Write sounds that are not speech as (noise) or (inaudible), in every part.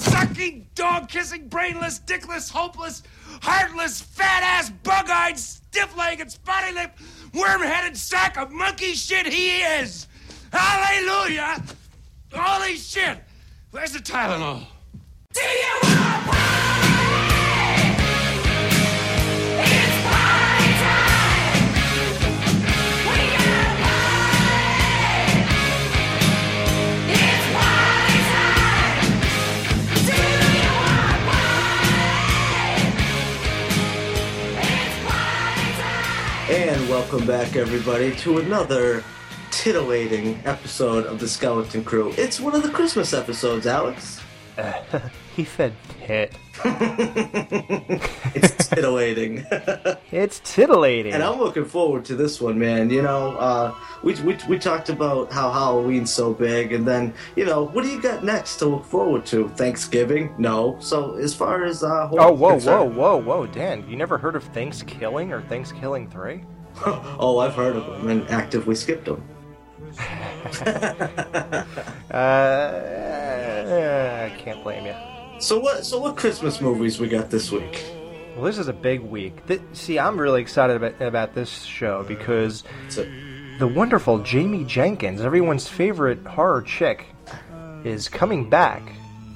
sucking, dog kissing, brainless, dickless, hopeless, heartless, fat ass, bug eyed, stiff legged, spotty lipped, worm headed sack of monkey shit he is! Hallelujah! Holy shit! Where's the Tylenol? Do you want And welcome back, everybody, to another titillating episode of the Skeleton Crew. It's one of the Christmas episodes, Alex. (laughs) He said tit. It's titillating. (laughs) It's titillating. and I'm looking forward to this one, man. You know, uh, we, we, we talked about how Halloween's so big, and then, you know, what do you got next to look forward to? Thanksgiving? No. So, as far as. Uh, oh, whoa, whoa, concerned- whoa, whoa, Dan! You never heard of Thanksgiving or Thanksgiving Three? (laughs) oh, I've heard of them and actively skipped them. Uh, I can't blame you. So, what, so what Christmas movies we got this week? Well, this is a big week. Th- See, I'm really excited about, about this show because the wonderful Jamie Jenkins, everyone's favorite horror chick, is coming back.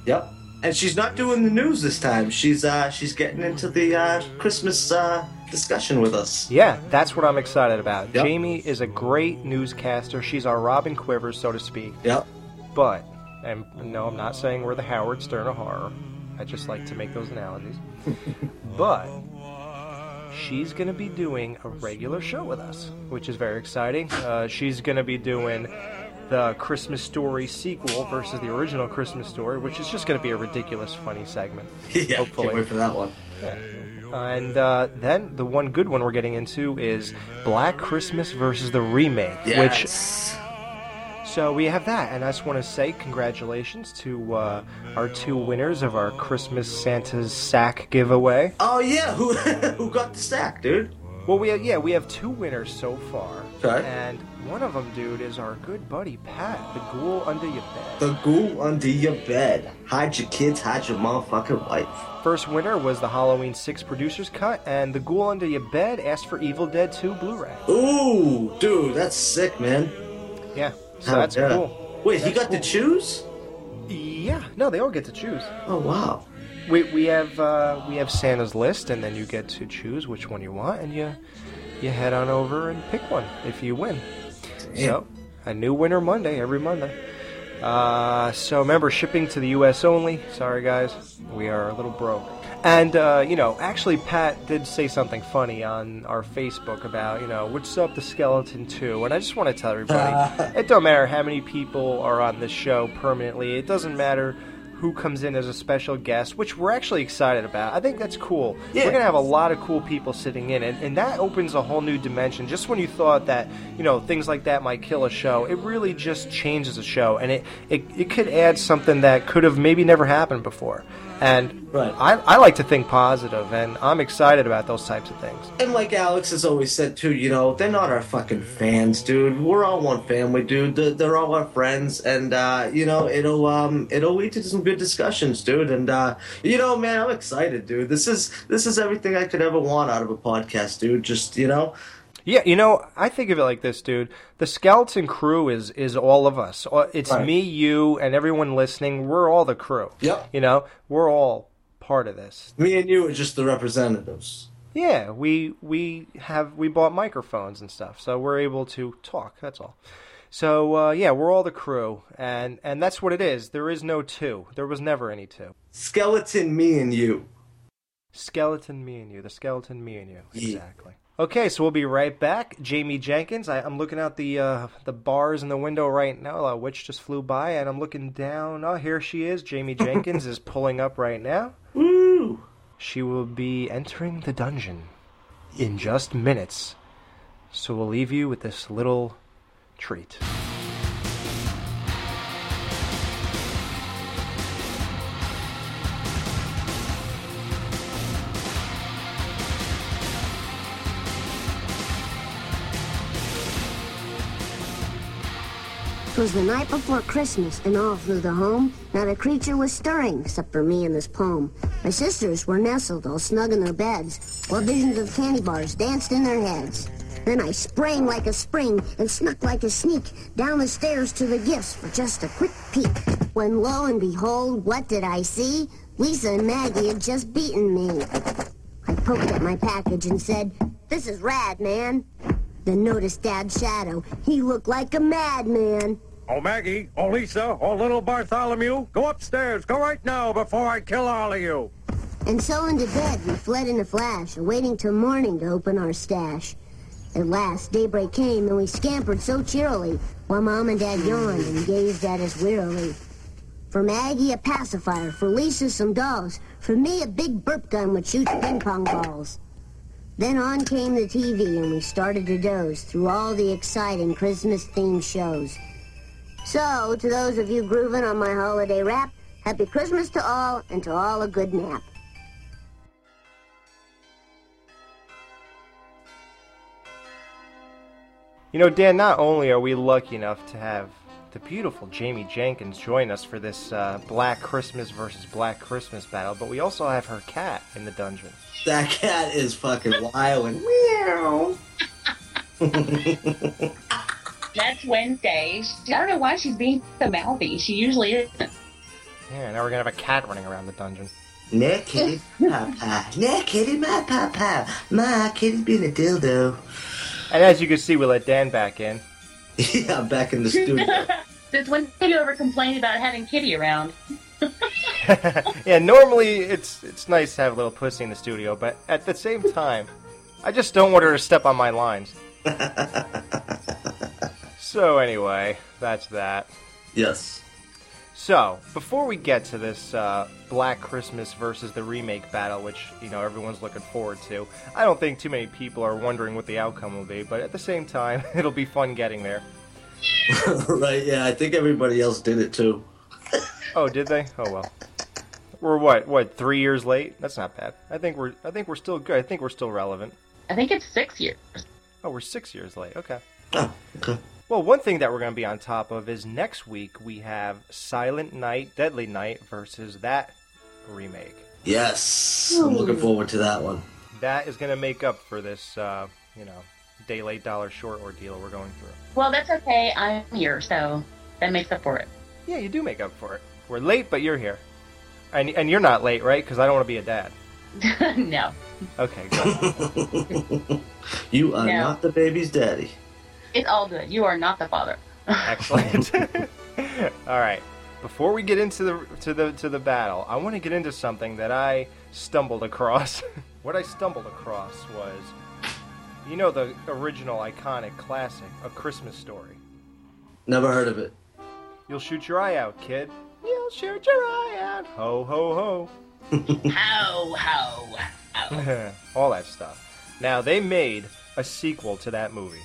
Yep. And she's not doing the news this time. She's uh she's getting into the uh Christmas uh discussion with us. Yeah, that's what I'm excited about. Yep. Jamie is a great newscaster. She's our Robin Quivers, so to speak. Yep. But, and no, I'm not saying we're the Howard Stern of horror. I just like to make those analogies. (laughs) but she's going to be doing a regular show with us, which is very exciting. Uh, she's going to be doing the Christmas Story sequel versus the original Christmas Story, which is just going to be a ridiculous, funny segment. (laughs) yeah, Hopefully. can't wait for that one. And uh, then the one good one we're getting into is Black Christmas versus the remake, which Yes. so we have that, and I just want to say congratulations to uh, our two winners of our Christmas Santa's sack giveaway. Oh yeah, who (laughs) who got the sack, dude? Well, we have, yeah, we have two winners so far, Okay. and one of them, dude, is our good buddy Pat, the ghoul under your bed. The ghoul under your bed. Hide your kids, hide your motherfucking wife. First winner was the Halloween Six producers cut, and the ghoul under your bed asked for Evil Dead 2 Blu-ray. Ooh, dude, that's sick, man. Yeah, so that's cool. Wait, he That's got to cool. choose? Yeah, no, they all get to choose. Oh wow. We, we have uh, we have Santa's list, and then you get to choose which one you want, and you you head on over and pick one if you win. So a new winner Monday every Monday. Uh, so remember shipping to the U.S. only. Sorry guys, we are a little broke. And uh, you know, actually, Pat did say something funny on our Facebook about you know what's up the skeleton too, and I just want to tell everybody (laughs) it don't matter how many people are on this show permanently. It doesn't matter who comes in as a special guest, which we're actually excited about. I think that's cool. Yeah. We're gonna have a lot of cool people sitting in, and, and that opens a whole new dimension. Just when you thought that you know things like that might kill a show, it really just changes a show, and it it, it could add something that could have maybe never happened before. And Right. I, I like to think positive, and I'm excited about those types of things. And like Alex has always said too, you know, they're not our fucking fans, dude. We're all one family, dude. They're, they're all our friends, and uh, you know, it'll um, it'll lead to some good discussions, dude. And uh, you know, man, I'm excited, dude. This is this is everything I could ever want out of a podcast, dude. Just you know, Yeah, you know, I think of it like this, dude. The skeleton crew is is all of us. Uh, It's Right. me, you, and everyone listening. We're all the crew. Yep. You know, we're all part of this. me and you are just the representatives. Yeah, we we have we bought microphones and stuff, so we're able to talk. That's all. So uh, yeah, we're all the crew, and and that's what it is. There is no two. There was never any two. Skeleton, me and you. Skeleton, me and you. The skeleton, me and you. Exactly. Okay, so we'll be right back. Jamie Jenkins. I, I'm looking out the uh, the bars in the window right now. A witch just flew by, and I'm looking down. Oh, here she is. Jamie (laughs) Jenkins is pulling up right now. Woo! She will be entering the dungeon in just minutes. So we'll leave you with this little treat. Twas the night before Christmas, and all through the home, not a creature was stirring, except for me and this poem. My sisters were nestled all snug in their beds, while visions of candy bars danced in their heads. Then I sprang like a spring and snuck like a sneak down the stairs to the gifts for just a quick peek. When lo and behold, what did I see? Lisa and Maggie had just beaten me. I poked at my package and said, This is rad, man. Then noticed Dad's shadow. He looked like a madman. Oh, Maggie, oh, Lisa, oh, little Bartholomew, go upstairs. Go right now before I kill all of you. And so into bed we fled in a flash, awaiting till morning to open our stash. At last, daybreak came, and we scampered so cheerily, while Mom and Dad yawned and gazed at us wearily. For Maggie, a pacifier. For Lisa, some dolls. For me, a big burp gun which shoots ping pong balls. Then on came the TV, and we started to doze through all the exciting Christmas-themed shows. So, to those of you grooving on my holiday rap, Happy Christmas to all, and to all a good nap. You know, Dan, not only are we lucky enough to have the beautiful Jamie Jenkins join us for this uh, Black Christmas versus Black Christmas battle, but we also have her cat in the dungeon. That cat is fucking wild and meow. (laughs) That's Wednesday. I don't know why she's being so mouthy. She usually isn't. Yeah, now we're gonna have a cat running around the dungeon. Nah, kitty, (laughs) papa. Nah, kitty, my papa. My kitty's been a dildo. And as you can see, we let Dan back in. (laughs) yeah, back in the studio. (laughs) Since when did you ever complain about having Kitty around? (laughs) yeah, normally it's it's nice to have a little pussy in the studio, but at the same time, I just don't want her to step on my lines. so anyway, that's that. yes. So before we get to this uh, Black Christmas versus the remake battle, which you know everyone's looking forward to, I don't think too many people are wondering what the outcome will be. But at the same time, (laughs) it'll be fun getting there. (laughs) right, yeah, I think everybody else did it too. (laughs) Oh, did they? Oh well. We're what? What? Three years late? That's not bad. I think we're. I think we're still good. I think we're still relevant. I think it's six years. Oh, we're six years late. Okay. Oh, okay. Well, one thing that we're going to be on top of is next week we have Silent Night, Deadly Night versus that remake. Yes. I'm looking forward to that one. That is going to make up for this, uh, you know, day late, dollar short ordeal we're going through. Well, that's okay. I'm here, so that makes up for it. Yeah, you do make up for it. We're late, but you're here. And, and you're not late, right? Because I don't want to be a dad. (laughs) no. Okay. (laughs) You are No. not the baby's daddy. It's all good. You are not the father. (laughs) Excellent. (laughs) All right. Before we get into the to the to the battle, I want to get into something that I stumbled across. (laughs) what I stumbled across was, you know, the original iconic classic, A Christmas Story. Never heard of it. You'll shoot your eye out, kid. You'll shoot your eye out. Ho ho How, how, how. ho. All that stuff. Now they made a sequel to that movie.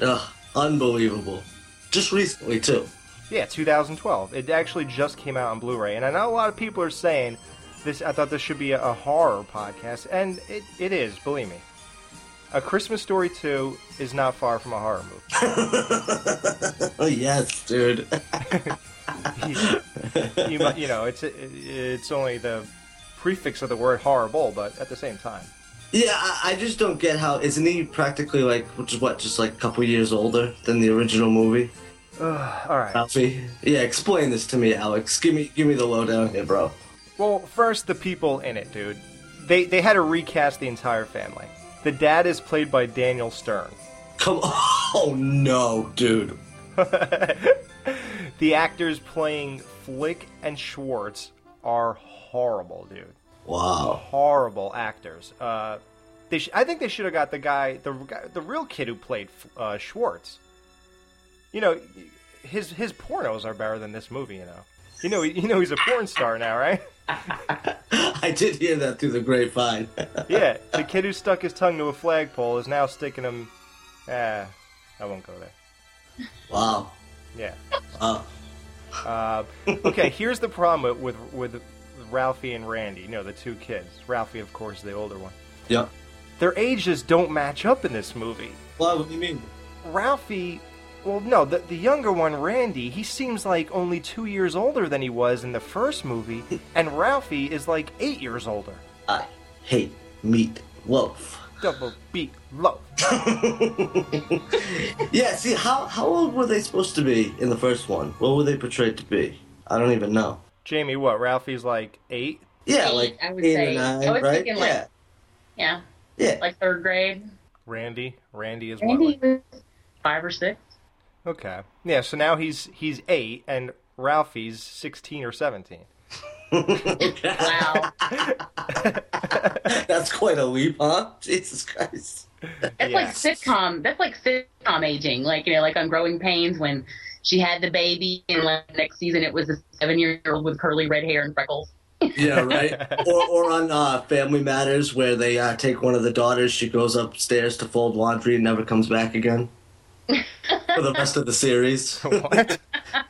Ugh, unbelievable. Just recently too. Yeah, 2012. It actually just came out on Blu-ray, and I know a lot of people are saying this. I thought this should be a, a horror podcast, and it, it is. Believe me, A Christmas Story 2 is not far from a horror movie. (laughs) Oh yes, dude. (laughs) you, mu- you know, it's it's only the prefix of the word horrible, but at the same time, yeah, I, I just don't get how isn't he practically like which is what, just like a couple years older than the original movie? Ugh, all right. Ralphie? Yeah, explain this to me, Alex. Give me give me the lowdown here, bro. Well, first the people in it, dude. They they had to recast the entire family. The dad is played by Daniel Stern. Come (laughs) on. Oh no, dude. (laughs) the actors playing Flick and Schwartz are horrible, dude. Wow. Horrible actors. Uh, They sh- I think they should have got the guy, the guy, the real kid who played uh, Schwartz. You know, his his pornos are better than this movie. You know, you know, you know he's a porn star now, right? (laughs) (laughs) I did hear that through the grapevine. (laughs) yeah, the kid who stuck his tongue to a flagpole is now sticking him. Ah, I won't go there. wow. Yeah. Wow. Uh, okay, here's the problem with, with with Ralphie and Randy. You know, the two kids. Ralphie, of course, the older one. Yeah. Their ages don't match up in this movie. Well, what do you mean? Ralphie, well, no, the, the younger one, Randy, he seems like only two years older than he was in the first movie, (laughs) and Ralphie is like eight years older. I hate meat loaf. Double beat low. (laughs) Yeah, see, how, how old were they supposed to be in the first one? What were they portrayed to be? I don't even know. Jamie, what? Ralphie's like eight? Yeah, Eight, like I would eight say. or nine, I was right? thinking, like, yeah, Yeah, yeah. like third grade. Randy? Randy is what? Like- was five or six. Okay. Yeah, so now he's he's eight, and Ralphie's sixteen or seventeen. Wow, (laughs) That's quite a leap, huh? Jesus Christ. that's Yeah. like sitcom. That's like sitcom aging. Like you know, like on Growing Pains when she had the baby, and like next season it was a seven-year-old with curly red hair and freckles. Yeah, right. (laughs) or, or on uh, Family Matters, where they uh, take one of the daughters, she goes upstairs to fold laundry and never comes back again (laughs) for the rest of the series. (laughs) what?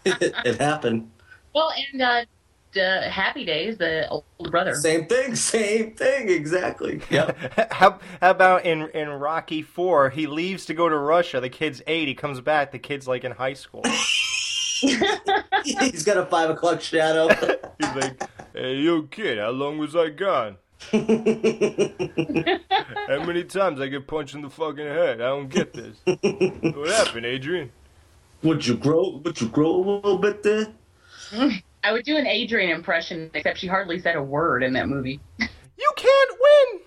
it, it happened. Well, and uh, the Happy Days, the older brother. Same thing, (laughs) same thing, exactly. Yep. (laughs) how, how about in in Rocky Four? He leaves to go to Russia. The kid's eight. He comes back. The kid's like in high school. (laughs) He's got a five o'clock shadow. He's like, "Hey, yo, kid, how long was I gone? how many times I get punched in the fucking head? I don't get this. What happened, Adrian? would you grow? Would you grow a little bit there? I would do an Adrian impression, except she hardly said a word in that movie. You can't win.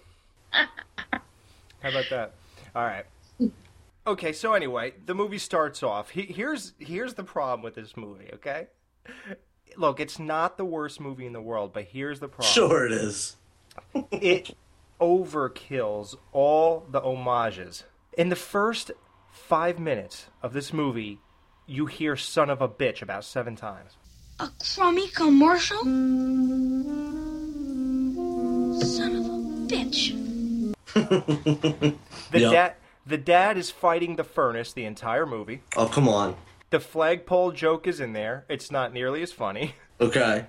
(laughs) How about that? All right. Okay, so anyway, the movie starts off. He, here's here's the problem with this movie. Okay, look, it's not the worst movie in the world, but here's the problem. Sure, it is. (laughs) It overkills all the homages. In the first five minutes of this movie, you hear "son of a bitch" about seven times. A crummy commercial? Son of a bitch. (laughs) The Yep. dad, the dad is fighting the furnace the entire movie. Oh, come on. The flagpole joke is in there. It's not nearly as funny. (laughs) Okay.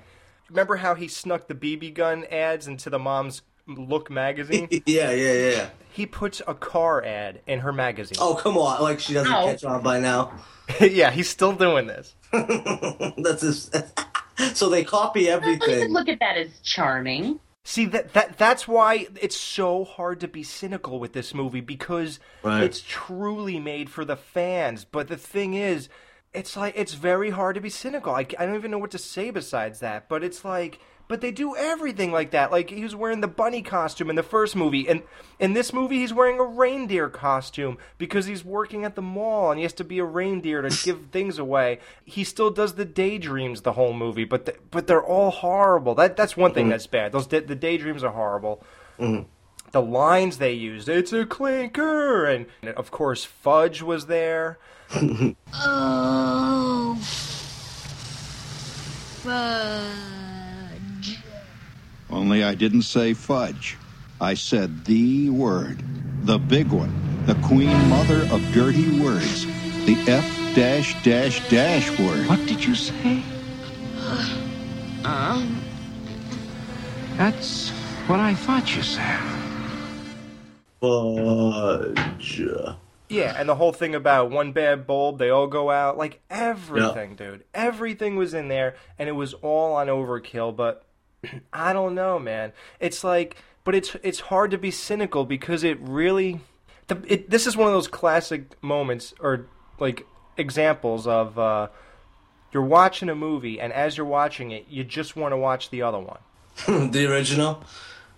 Remember how he snuck the BB gun ads into the mom's Look magazine? (laughs) Yeah, yeah, yeah. He puts a car ad in her magazine. Oh, come on. Like she doesn't Ow. catch on by now. (laughs) yeah, he's still doing this. (laughs) That's just. (laughs) so they copy I could everything. look at that as charming. See that that that's why it's so hard to be cynical with this movie because Right. it's truly made for the fans. But the thing is, it's like it's very hard to be cynical. I, I don't even know what to say besides that. But it's like, but they do everything like that. Like he was wearing the bunny costume in the first movie, and in this movie he's wearing a reindeer costume because he's working at the mall and he has to be a reindeer to give (laughs) things away. He still does the daydreams the whole movie, but the, but they're all horrible. That that's one thing mm-hmm. that's bad. Those the daydreams are horrible mm-hmm. the lines they used. It's a clinker, and, and of course Fudge was there. (laughs) Oh. Fudge. Only I didn't say fudge. I said the word. The big one. The queen mother of dirty words. The F dash dash dash word. What did you say? Um. That's what I thought you said. Fudge. Yeah, and the whole thing about one bad bulb, they all go out. Like everything, dude. Everything was in there, and it was all on overkill. But I don't know, man. It's like, but it's it's hard to be cynical because it really. The, it, this is one of those classic moments or like examples of uh, you're watching a movie, and as you're watching it, you just want to watch the other one. (laughs) the original.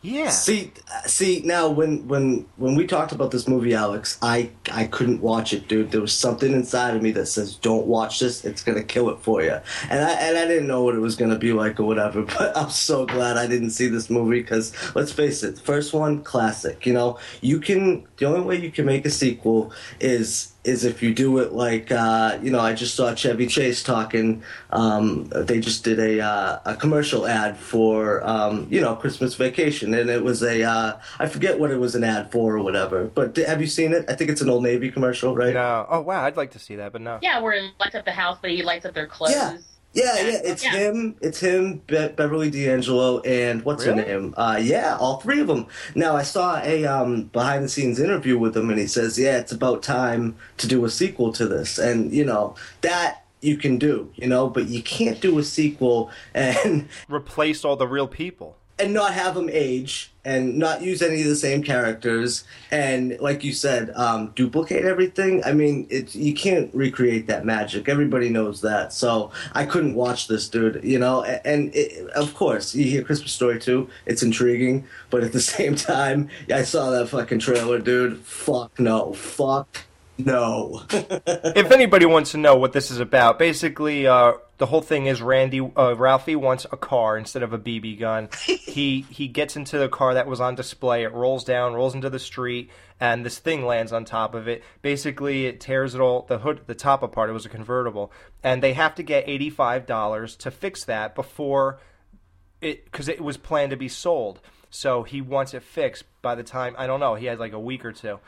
Yeah. See, see now when when when we talked about this movie, Alex, I I couldn't watch it, dude. There was something inside of me that says, "Don't watch this. It's gonna kill it for you." And I and I didn't know what it was gonna be like or whatever. (laughs) But I'm so glad I didn't see this movie because let's face it, first one classic. You know, you can the only way you can make a sequel is is if you do it like uh, you know I just saw Chevy Chase talking. Um, they just did a uh, a commercial ad for um, you know Christmas Vacation, and it was a uh, I forget what it was an ad for or whatever. But have you seen it? I think it's an Old Navy commercial, right? No. Oh wow, I'd like to see that, but no. Yeah, where he lights up the house, but he lights up their clothes. Yeah. Yeah, yeah, it's Yeah. him. It's him, Be- Beverly D'Angelo, and what's Really? her name? Uh, yeah, all three of them. Now I saw a um, behind the scenes interview with him, and he says, "Yeah, it's about time to do a sequel to this." And you know that you can do, you know, but you can't do a sequel and Replace all the real people. And not have them age and not use any of the same characters and like you said um, duplicate everything i mean it's you can't recreate that magic. Everybody knows that. So i couldn't watch this dude you know? And it, of course you hear christmas story too. It's intriguing. But at the (laughs) same time i saw that fucking trailer dude. Fuck no. Fuck no (laughs) if anybody wants to know what this is about, basically, uh, the whole thing is Randy uh, Ralphie wants a car instead of a BB gun. (laughs) he he gets into the car that was on display. It rolls down, rolls into the street, and this thing lands on top of it. Basically, it tears it all the hood, the top apart. It was a convertible, and they have to get eighty five dollars to fix that before it because it was planned to be sold. So he wants it fixed by the time I don't know. He has like a week or two,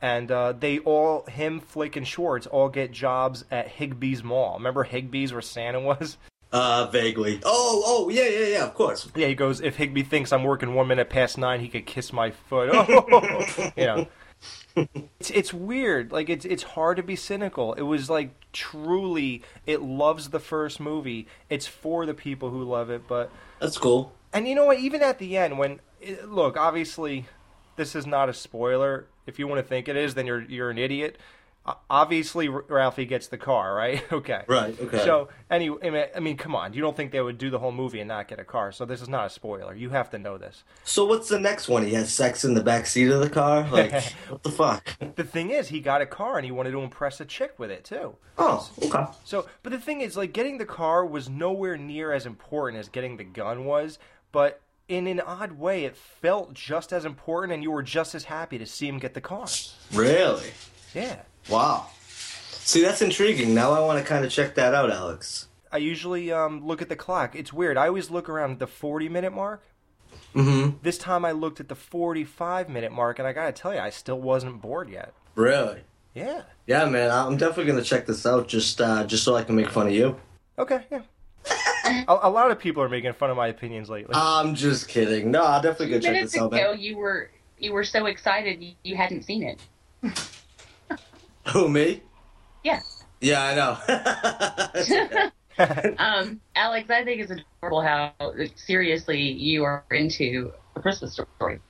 and uh, they all him, Flick, and Schwartz all get jobs at Higbee's Mall. Remember Higbee's where Santa was? uh vaguely oh oh yeah yeah yeah of course Yeah, he goes. If Higbee thinks I'm working one minute past nine, he could kiss my foot. Oh, (laughs) (laughs) you know. It's it's weird. Like it's it's hard to be cynical. It was like truly, it loves the first movie. It's for the people who love it, but that's cool And you know what? Even at the end, when it- look, obviously, this is not a spoiler. If you want to think it is, then you're you're an idiot. Obviously, Ralphie gets the car, right? (laughs) Okay. Right, okay. So, anyway, I mean, I mean, come on. You don't think they would do the whole movie and not get a car? So this is not a spoiler. You have to know this. so what's the next one he has sex in the back seat of the car (laughs) like what the fuck The thing is, he got a car and he wanted to impress a chick with it too. oh okay So, but the thing is, like, getting the car was nowhere near as important as getting the gun was, but in an odd way, it felt just as important, and you were just as happy to see him get the car. really Yeah. Wow. See, that's intriguing. Now I want to kind of check that out, Alex. I usually um, look at the clock. It's weird. I always look around the 40 minute mark. Mm-hmm. This time I looked at the 45 minute mark, and I gotta tell you, I still wasn't bored yet. Really? Yeah. Yeah, man. I'm definitely gonna check this out just uh, just so I can make fun of you. Okay, yeah. A, a lot of people are making fun of my opinions lately. I'm just kidding. No, I'll definitely go check minutes this out, ago, you were you were so excited you, you hadn't seen it. (laughs) Who me? Yeah. Yeah, I know. (laughs) (laughs) um, Alex, I think it's adorable how seriously you are into a Christmas story.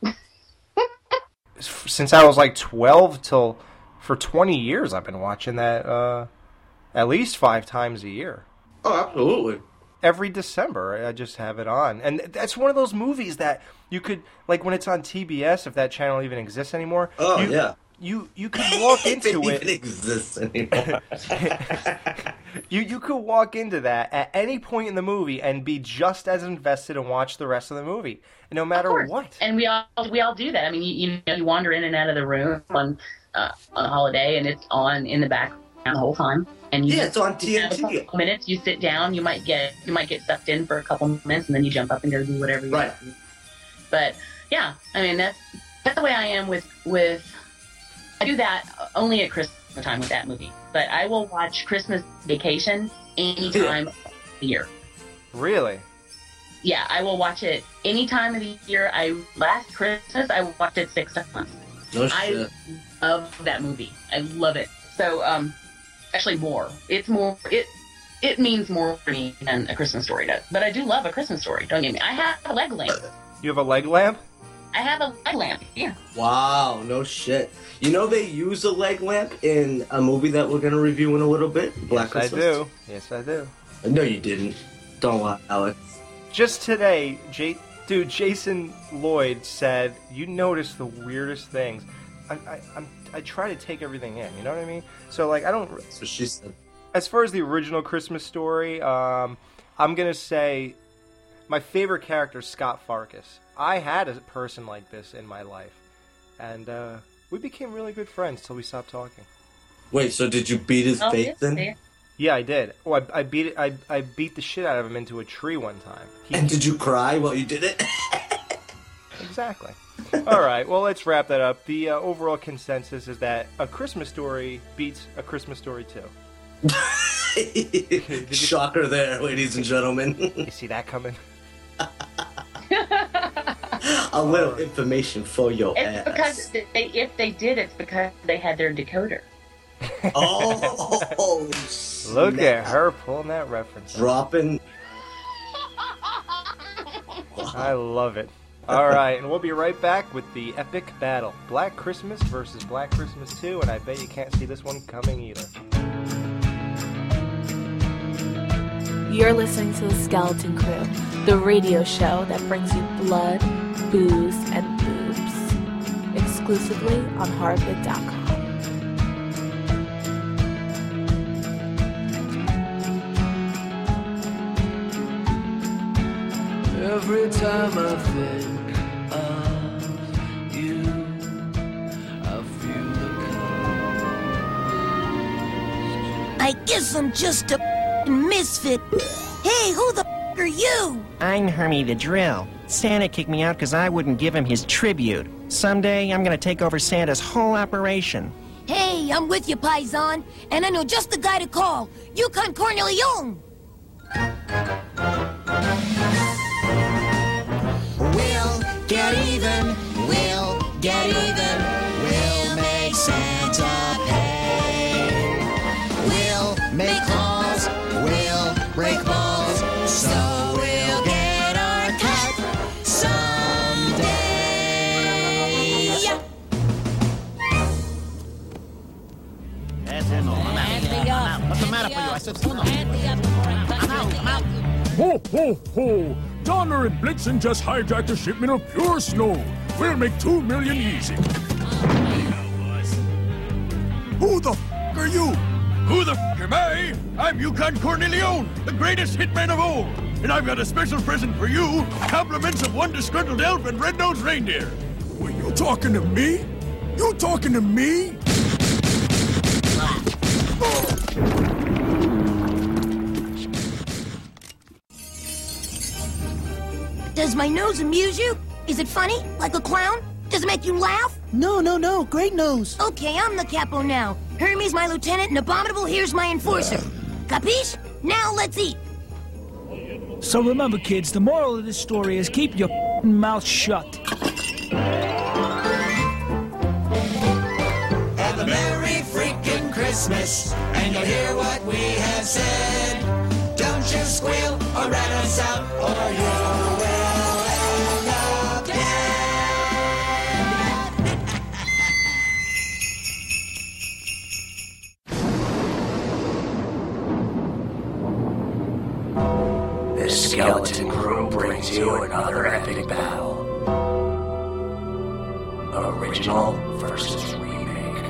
Since I was like 12 till for 20 years, I've been watching that uh, at least five times a year. oh, absolutely. Every December. I just have it on, and that's one of those movies that you could like when it's on TBS, if that channel even exists anymore. Oh, you, yeah. You you could walk (laughs) into it. it. exists anymore. (laughs) You you could walk into that at any point in the movie and be just as invested and watch the rest of the movie, no matter what. And we all we all do that. I mean, you, you know, you wander in and out of the room on uh, on a holiday, and it's on in the background the whole time. And you yeah, it's on you have TNT. minutes. You sit down. You might get you might get sucked in for a couple minutes, and then you jump up and go do whatever. You Right. want. But yeah, I mean that's that's the way I am with with. I do that only at Christmas time with that movie. But I will watch Christmas Vacation any time of the year. Really? Yeah, I will watch it any time of the year. I last Christmas I watched it six times. No I love that movie. I love it. So, um, actually, more. It's more. It it means more to me than a Christmas story does. But I do love a Christmas story. Don't get me. I have a leg lamp. You have a leg lamp? I have a leg lamp. Yeah. Wow, no shit. You know they use a leg lamp in a movie that we're gonna review in a little bit. Black yes, Christmas. I do. Yes, I do. No, you didn't. Don't lie, Alex. Just today, J- Dude, Jason Lloyd said you notice the weirdest things. I, I, I'm, I try to take everything in. You know what I mean? So like, I don't. So she said. As far as the original Christmas story, um, I'm gonna say my favorite character is Scut Farkus. I had a person like this in my life, and uh, we became really good friends till we stopped talking. Wait, so did you beat his Oh, face yeah, then? yeah. Yeah, I did. Oh, I, I beat it. I, I beat the shit out of him into a tree one time. He, And did you cry while you did it? (laughs) Exactly. (laughs) All right. Well, let's wrap that up. The uh, overall consensus is that a Christmas story beats a Christmas story too. (laughs) Shocker there, ladies and gentlemen. (laughs) You see that coming? A little information for your It's ass. because they, if they did, it's because they had their decoder. Oh, Look snap. at her pulling that reference. dropping. I love it. All right, and we'll be right back with the epic battle: Black Christmas versus Black Christmas 2, and I bet you can't see this one coming either. You're listening to the Skeleton Crew, the radio show that brings you blood, booze, and boobs. Exclusively on horribit.com. Every time I think I guess I'm just a misfit. Hey, who the are you? I'm Hermie the Drill. Santa kicked me out because I wouldn't give him his tribute. Someday, I'm gonna take over Santa's whole operation. Hey, I'm with you, Paisan, and I know just the guy to call. Yukon Cornelion. We'll get even, we'll get even, out. I'm. Ho, ho, ho! Donner and Blitzen just hijacked a shipment of pure snow. We'll make two million easy. Who the f are you? Who the f am I? I'm Yukon Cornelion, the greatest hitman of all. And I've got a special present for you. Compliments of one disgruntled elf and red-nosed reindeer. Were you talking to me? You talking to me? Does my nose amuse you? Is it funny? Like a clown? Does it make you laugh? No, no, no. Great nose. Okay, I'm the capo now. Hermie's my lieutenant, and Abominable here's my enforcer. Capiche? Now let's eat. So remember, kids, the moral of this story is keep your f***ing mouth shut. Have a Merry freaking Christmas, and you'll hear what we have said. Don't you squeal or rat us out, or you You another epic battle. Original versus remake.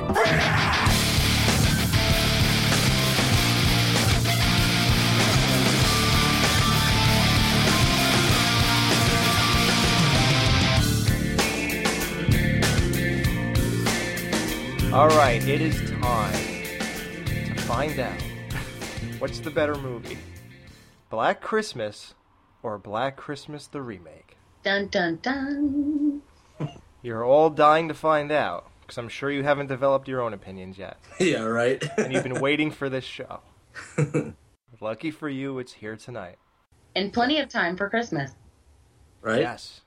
All right, it is time to find out what's the better movie, Black Christmas or Black Christmas the remake. Dun dun dun. (laughs) You're all dying to find out because I'm sure you haven't developed your own opinions yet. (laughs) Yeah, right. (laughs) and you've been waiting for this show. Lucky for you, it's here tonight. And plenty of time for Christmas. Right? Yes.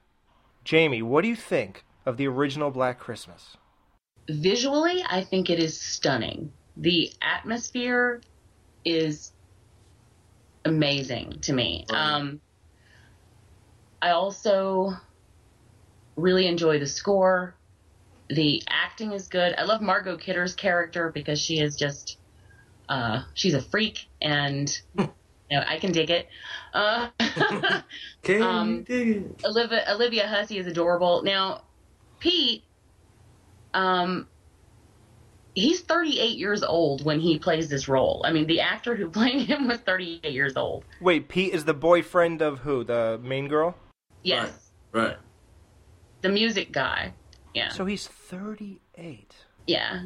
Jamie, what do you think of the original Black Christmas? Visually, I think it is stunning. The atmosphere is amazing to me. Um, I also really enjoy the score. The acting is good. I love Margot Kidder's character because she is just uh, she's a freak and you know, I can dig it. Uh, (laughs) Can um, you dig it? Olivia Olivia Hussey is adorable. Now, Pete, um, he's 38 years old when he plays this role. I mean, the actor who played him was 38 years old. Wait, Pete is the boyfriend of who? The main girl? Yes, Right. the music guy. Yeah. So he's 38. Yeah.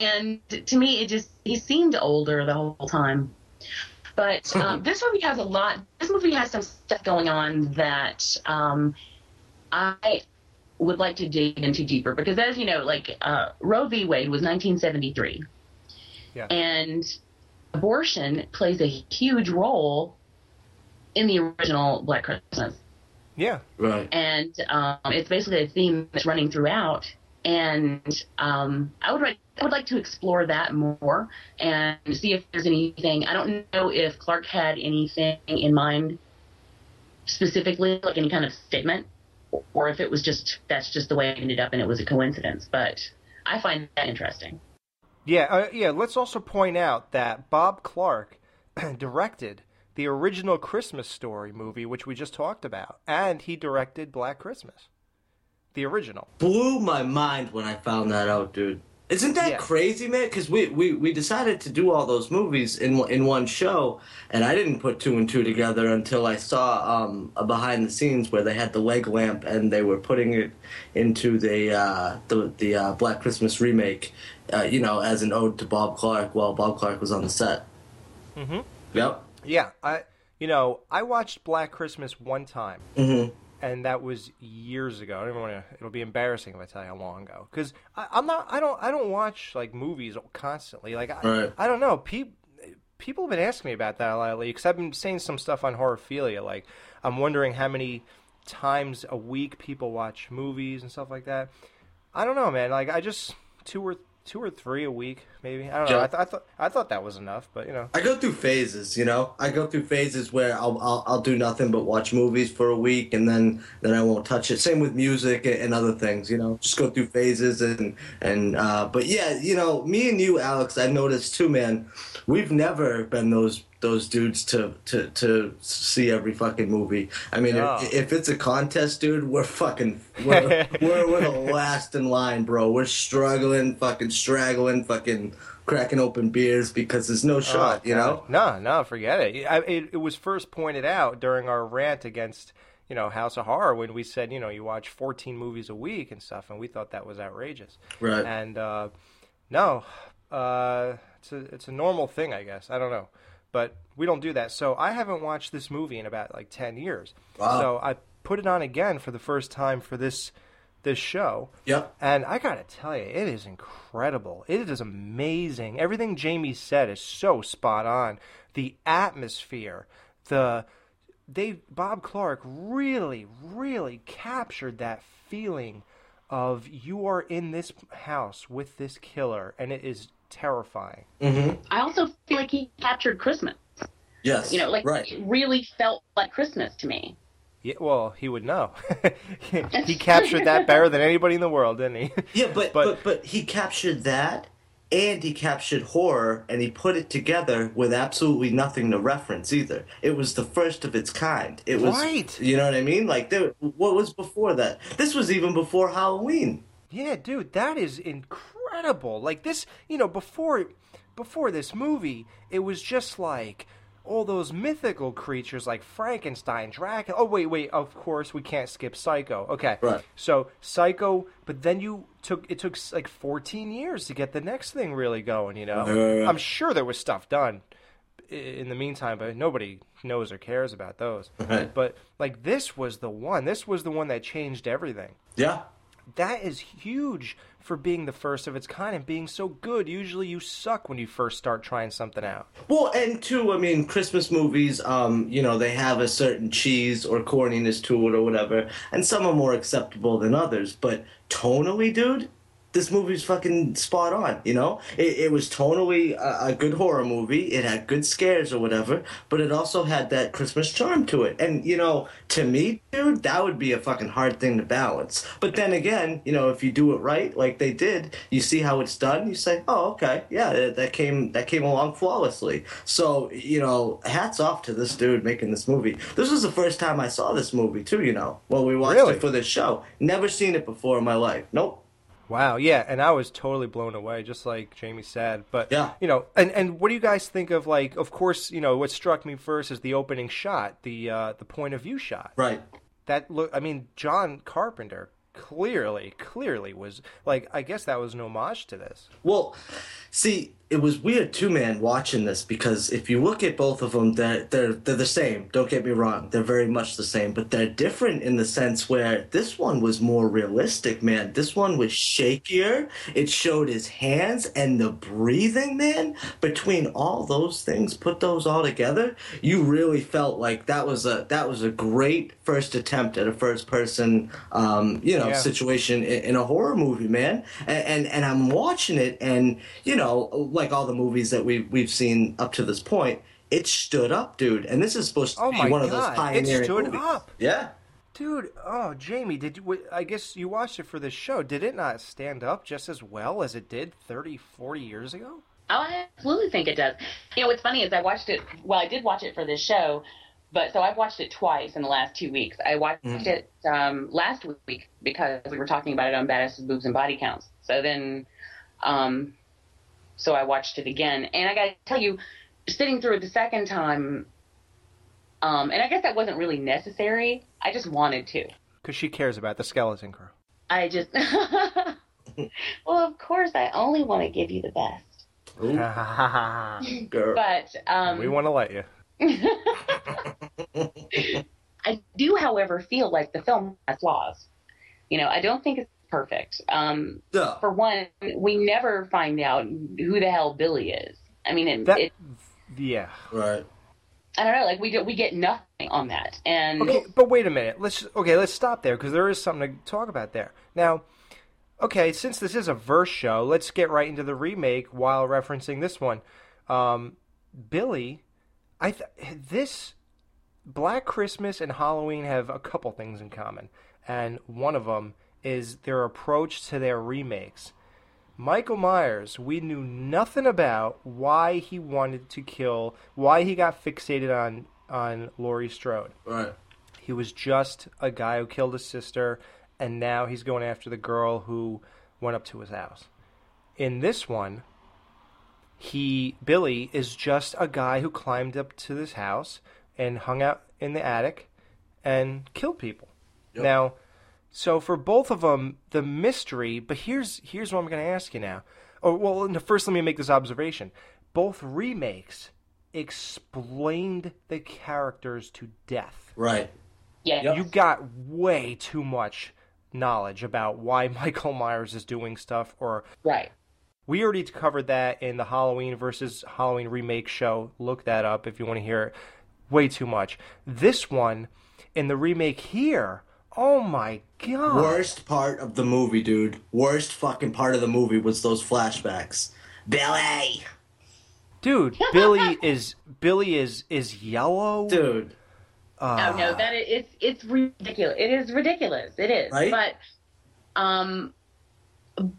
And to me, it just, he seemed older the whole time. But (laughs) um, this movie has a lot, this movie has some stuff going on that um, I would like to dig into deeper. Because as you know, like uh, Roe v. Wade was 1973. Yeah. And abortion plays a huge role in the original Black Christmas Yeah. Right. and um, it's basically a theme that's running throughout. And um, I would like I would like to explore that more and see if there's anything. I don't know if Clark had anything in mind specifically, like any kind of statement, or if it was just that's just the way it ended up and it was a coincidence. But I find that interesting. Yeah, uh, yeah. Let's also point out that Bob Clark (clears throat) directed the original Christmas Story movie, which we just talked about, and he directed Black Christmas, the original. Blew my mind when I found that out, dude. Isn't that Yeah. crazy, man? Because we, we, we decided to do all those movies in one- in one show, and I didn't put two and two together until I saw um, a behind the scenes where they had the leg lamp and they were putting it into the uh, the the uh, Black Christmas remake, uh, you know, as an ode to Bob Clark while Bob Clark was on the set. Mm-hmm. Yep. Yeah, I, you know, I watched Black Christmas one time, Mhm. and that was years ago. I don't even want to. It'll be embarrassing if I tell you how long ago, because I'm not. I don't. I don't watch like movies constantly. Like I, Right. I don't know. People, people have been asking me about that a lot lately, because I've been saying some stuff on Horrorphilia. Like I'm wondering how many times a week people watch movies and stuff like that. I don't know, man. Like I just two or two or three a week, maybe. I don't know. Yeah. I, th- I thought I thought that was enough, but you know. I go through phases, you know. I go through phases where I'll, I'll I'll do nothing but watch movies for a week, and then then I won't touch it. Same with music and, and other things, you know. Just go through phases and and uh, but yeah, you know, me and you, Alex, I noticed too, man. We've never been those those dudes to to to see every fucking movie. I mean, No. if, if it's a contest, dude, we're fucking we're, (laughs) we're we're the last in line, bro. We're struggling, fucking straggling, fucking cracking open beers because there's no shot, Oh, you know. No, no, forget it. I, it. It was first pointed out during our rant against, you know, House of Horror when we said, you know, you watch 14 movies a week and stuff, and we thought that was outrageous. Right. And uh, no, uh, it's a it's a normal thing, I guess. I don't know, but we don't do that. So I haven't watched this movie in about like 10 years. Wow. So I put it on again for the first time for this this show. Yep. And I gotta tell you, it is incredible. It is amazing. Everything Jamie said is so spot on. The atmosphere, the they Bob Clark really, really captured that feeling of you are in this house with this killer, and it is terrifying. Mm-hmm. I also feel like he captured Christmas. Yes. You know, like right. it really felt like Christmas to me. Yeah, well, he would know. (laughs) he captured that better than anybody in the world, didn't he? (laughs) Yeah, but, but but he captured that, and he captured horror, and he put it together with absolutely nothing to reference either. It was the first of its kind. It was Right. You know what I mean? Like, there, what was before that? This was even before Halloween. Yeah, dude, that is incredible. Like this, you know, before before this movie, it was just like all those mythical creatures like Frankenstein, Dracula. Oh wait, wait, of course we can't skip Psycho. Okay. Right. So, Psycho, but then you took it took like 14 years to get the next thing really going, you know. I'm sure there was stuff done in the meantime, but nobody knows or cares about those. Right. But like this was the one. This was the one that changed everything Yeah. That is huge for being the first of its kind and being so good. Usually you suck when you first start trying something out. Well, and two, I mean, Christmas movies, um, you know, they have a certain cheese or corniness to it or whatever, and some are more acceptable than others. But tonally, dude, this movie's fucking spot on. You know, it, it was tonally a, a good horror movie. It had good scares or whatever, but it also had that Christmas charm to it. And you know, to me, dude, that would be a fucking hard thing to balance. But then again, you know, if you do it right, like they did, you see how it's done. You say, oh, okay, yeah, that, that came that came along flawlessly. So you know, hats off to this dude making this movie. This was the first time I saw this movie too. You know, well, we watched Really? it for this show. Never seen it before in my life. Nope. Wow, yeah, and I was totally blown away, just like Jamie said. But Yeah. you know, and and what do you guys think of like? Of course, you know what struck me first is the opening shot, the uh, the point of view shot. Right. That look, I mean, John Carpenter clearly, clearly was like, I guess that was an homage to this. Well, see, it was weird too, man, watching this because if you look at both of them, they're they're they're the same. Don't get me wrong; they're very much the same, but they're different in the sense where this one was more realistic, man. This one was shakier. It showed his hands and the breathing, man. Between all those things, put those all together, you really felt like that was a that was a great first attempt at a first person, um, you know, Yeah. situation in, in a horror movie, man. And, and and I'm watching it, and you know, like all the movies that we we've seen up to this point, it stood up, dude. And this is supposed to Oh be my one of those God, it stood movies. up. Yeah. Dude, oh Jamie, did you? I guess you watched it for this show. Did it not stand up just as well as it did 30, 40 years ago? Oh, I absolutely think it does. You know, what's funny is I watched it. Well, I did watch it for this show, but so I've watched it twice in the last two weeks. I watched Mhm. it um, last week because we were talking about it on Badasses, Boobs, and Body Counts. So then, um, so I watched it again, and I got to tell you, sitting through it the second time, um, and I guess that wasn't really necessary. I just wanted to. Because she cares about the skeleton crew. I just. (laughs) well, of course, I only want to give you the best. (laughs) Girl. But um, we want to let you. (laughs) I do, however, feel like the film has flaws. You know, I don't think it's perfect. Um, Yeah. For one, we never find out who the hell Billy is. I mean, it, That- it, Yeah. Right. I don't know. Like we get we get nothing on that, and Okay, but wait a minute. Let's okay. Let's stop there because there is something to talk about there. Now, okay, since this is a verse show, let's get right into the remake while referencing this one. Um, Billy, I th- this Black Christmas and Halloween have a couple things in common, and one of them is their approach to their remakes. Michael Myers, we knew nothing about why he wanted to kill, why he got fixated on on Laurie Strode. Right. He was just a guy who killed his sister, and now he's going after the girl who went up to his house. In this one, he Billy is just a guy who climbed up to this house and hung out in the attic and killed people. Now, so for both of them, the mystery. But here's here's what I'm going to ask you now. Oh well, first let me make this observation. Both remakes explained the characters to death. Right. Yeah. You got way too much knowledge about why (laughs) Michael Myers is doing stuff or right. We already covered that in the Halloween versus Halloween remake show. Look that up if you want to hear it. Way too much. This one in the remake here, oh my god. Worst part of the movie, dude. Worst fucking part of the movie was those flashbacks. Billy. Dude, (laughs) Billy is Billy is is yellow. Dude. Uh, oh no, that is, it's it's ridiculous. It is ridiculous. It is. Right? But um,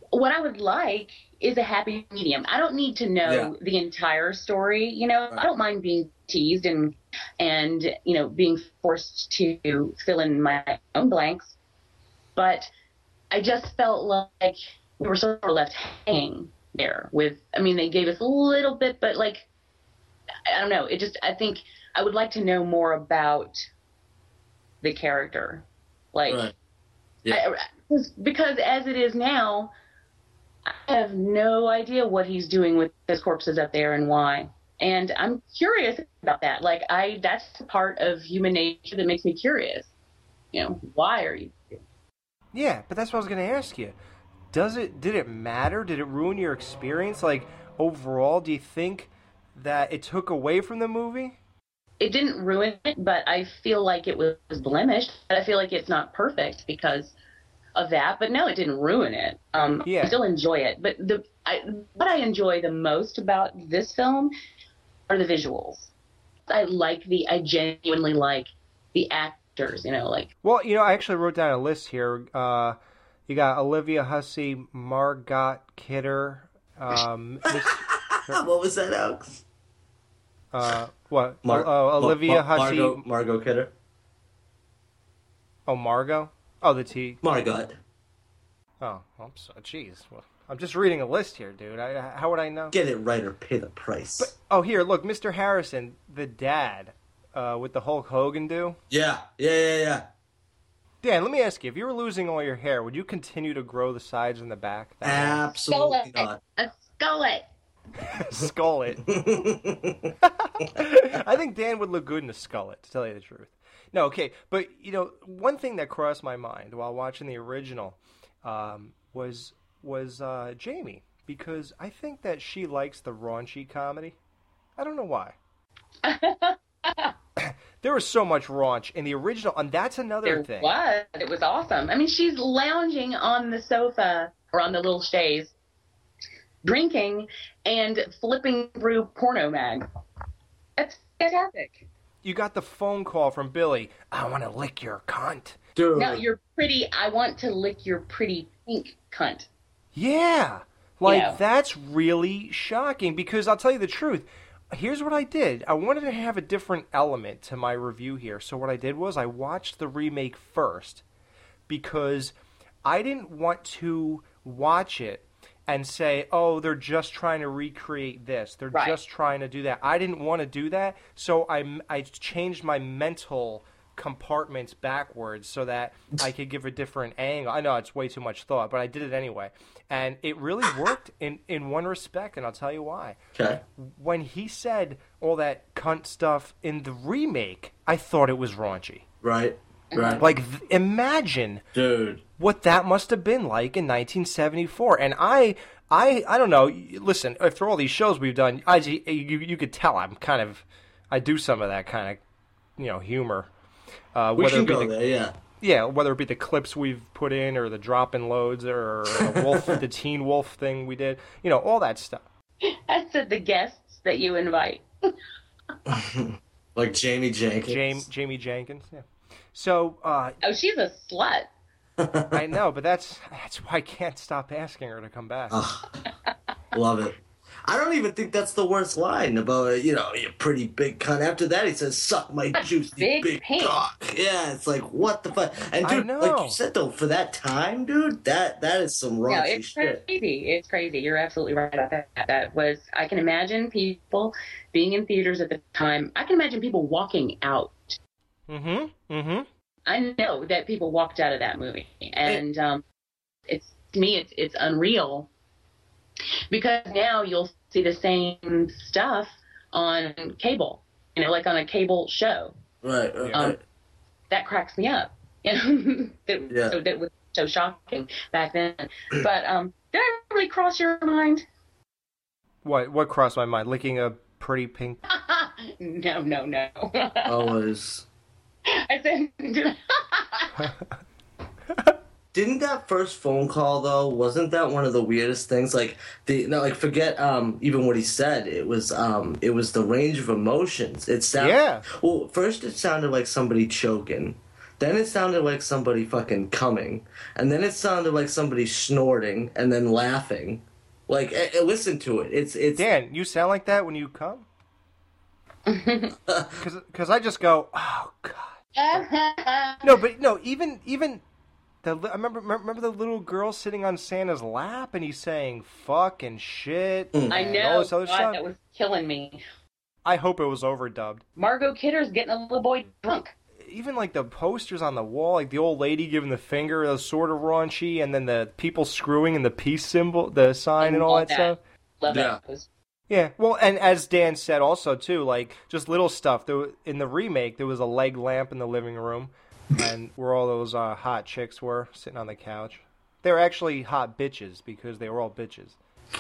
what I would like is a happy medium. I don't need to know Yeah. the entire story. You know, I don't mind being teased and and you know being forced to fill in my own blanks. But I just felt like we were sort of left hanging there with. I mean, they gave us a little bit, but like I don't know. It just I think I would like to know more about the character, like Right. I- because- because as it is now, I have no idea what he's doing with his corpses up there and why. And I'm curious about that. Like I, that's the part of human nature that makes me curious. You know, why are you? Yeah, but that's what I was going to ask you. Does it did it matter? Did it ruin your experience like overall? Do you think that it took away from the movie? It didn't ruin it, but I feel like it was blemished. I feel like it's not perfect because of that, but no, it didn't ruin it. Um, Yeah. I still enjoy it. But the I, what I enjoy the most about this film are the visuals. I like the I genuinely like the actors. You know, like Well, you know, I actually wrote down a list here. Uh, you got Olivia Hussey, Margot Kidder. Um, (laughs) Miss- what was that, Alex? uh, what? Mar- uh, Olivia Mar- Hussey. Margot, Margot Kidder. Oh, Margot. Oh, the T. Margot. Oh, I'm so. Jeez. Well, I'm just reading a list here, dude. I, how would I know? Get it right or pay the price. But oh, here, look, Mr. Harrison, the dad, uh, with the Hulk Hogan do. yeah, yeah, yeah, yeah. Dan, let me ask you: if you were losing all your hair, would you continue to grow the sides and the back? Absolutely not. a skullet. skull it. (laughs) (laughs) I think Dan would look good in a skullet, to tell you the truth. No, okay, but you know, one thing that crossed my mind while watching the original um, was was uh, Jamie because I think that she likes the raunchy comedy. I don't know why. (laughs) there was so much raunch in the original, and that's another There thing. was. It was awesome. I mean, she's lounging on the sofa or on the little chaise, drinking and flipping through porno mag. That's fantastic. You got the phone call from Billy. I want to lick your cunt. Dude. Now you're pretty. I want to lick your pretty pink cunt. Yeah. Like Yeah. that's really shocking because I'll tell you the truth. Here's what I did. I wanted to have a different element to my review here. So what I did was I watched the remake first because I didn't want to watch it and say, "Oh, they're just trying to recreate this. They're Right. just trying to do that." I didn't want to do that, so I I changed my mental compartments backwards so that I could give a different angle. I know it's way too much thought, but I did it anyway. And it really worked in in one respect, and I'll tell you why. Okay. When he said all that cunt stuff in the remake, I thought it was raunchy. Right. Right. Like imagine Dude. what that must have been like in 1974. And I, I, I don't know. Listen, after all these shows we've done, I, you, you could tell I'm kind of, I do some of that kind of, you know, humor. Uh, We whether can it be go the- there, yeah. Yeah, whether it be the clips we've put in or the drop in loads or the (laughs) wolf, the Teen Wolf thing we did, you know, all that stuff. I said the guests that you invite. (laughs) Like Jamie Jenkins. Jamie, Jamie Jenkins. Yeah. So uh, Oh, she's a slut. I know, but that's that's why I can't stop asking her to come back. (laughs) Love it. I don't even think that's the worst line about you know you pretty big cunt. After that, he says, "Suck my juicy big big, cock." Yeah, it's like what the fuck. And I dude, like you said though, for that time, dude, that that is some No, raunchy it's shit. crazy. It's crazy. You're absolutely right about that. That was. I can imagine people being in theaters at the time. I can imagine people walking out. Mm-hmm. Mm-hmm. I know that people walked out of that movie, and um, it's to me, it's it's unreal because now you'll see the same stuff on cable. You know, like on a cable show. Right. right, Um, right. that cracks me up. (laughs) You know, that, Yeah. so that was so shocking back then. But um, did that really cross your mind? What what crossed my mind? Licking a pretty pink. (laughs) no, no, no. Always. (laughs) I said, Didn't that first phone call though? Wasn't that one of the weirdest things? Like the no, like forget um even what he said. It was um it was the range of emotions. It sounded Yeah. Well, first it sounded like somebody choking. Then it sounded like somebody fucking coming, and then it sounded like somebody snorting and then laughing. Like, eh, eh, listen to it. It's it's Dan, you sound like that when you come. (laughs) Because I just go, oh god. (laughs) No, but no, even even the I remember remember the little girl sitting on Santa's lap and he's saying fuck and shit. Mm. I and all know. this other God, stuff. that was killing me. I hope it was overdubbed. Margot Kidder's getting a little boy drunk. Even like the posters on the wall, like the old lady giving the finger, those sort of raunchy, and then the people screwing and the peace symbol, the sign, and all Love that stuff. Love Yeah. that. Yeah, well, and as Dan said also too, like just little stuff. There, in the remake, there was a leg lamp in the living room, and where all those uh, hot chicks were sitting on the couch. They were actually hot bitches because they were all bitches.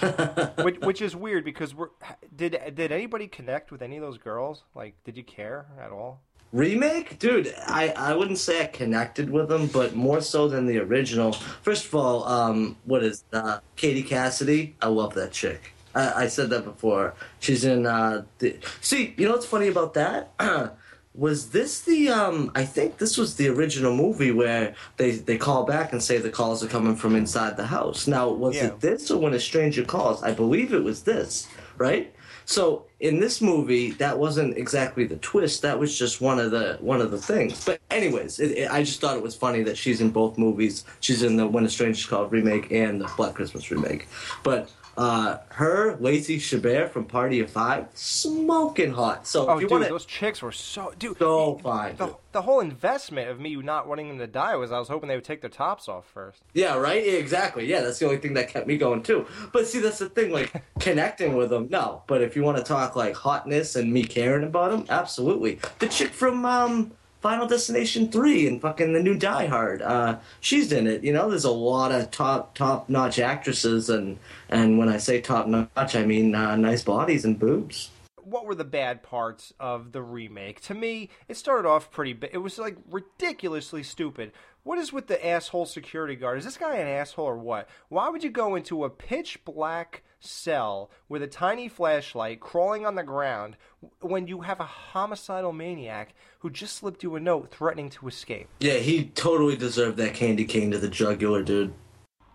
(laughs) which, which is weird because we're did did anybody connect with any of those girls? Like, did you care at all? Remake, dude, I, I wouldn't say I connected with them, but more so than the original. First of all, um, what is uh, Katie Cassidy? I love that chick. I, I said that before. She's in. Uh, the, see, you know what's funny about that? (clears throat) was this the? Um, I think this was the original movie where they they call back and say the calls are coming from inside the house. Now, was Yeah. it this or when a stranger calls? I believe it was this, right? So in this movie, that wasn't exactly the twist. That was just one of the one of the things. But anyways, it, it, I just thought it was funny that she's in both movies. She's in the When a stranger calls remake and the Black Christmas remake. But uh, her, Lacey Chabert from Party of Five, smoking hot. So Oh, if you want those chicks were so dude. So fine. The, the whole investment of me not wanting them to die was I was hoping they would take their tops off first. Yeah, right? Yeah, exactly. Yeah, that's the only thing that kept me going too. But see, that's the thing, like (laughs) connecting with them, no. But if you want to talk like hotness and me caring about them, absolutely. The chick from um, Final Destination 3 and fucking the new Die Hard, uh, she's in it. You know, there's a lot of top, top notch actresses, and, and when I say top notch, I mean uh, nice bodies and boobs. What were the bad parts of the remake? To me, it started off pretty. Ba- it was like ridiculously stupid. What is with the asshole security guard? Is this guy an asshole or what? Why would you go into a pitch black cell with a tiny flashlight crawling on the ground when you have a homicidal maniac who just slipped you a note threatening to escape? Yeah, he totally deserved that candy cane to the jugular, dude.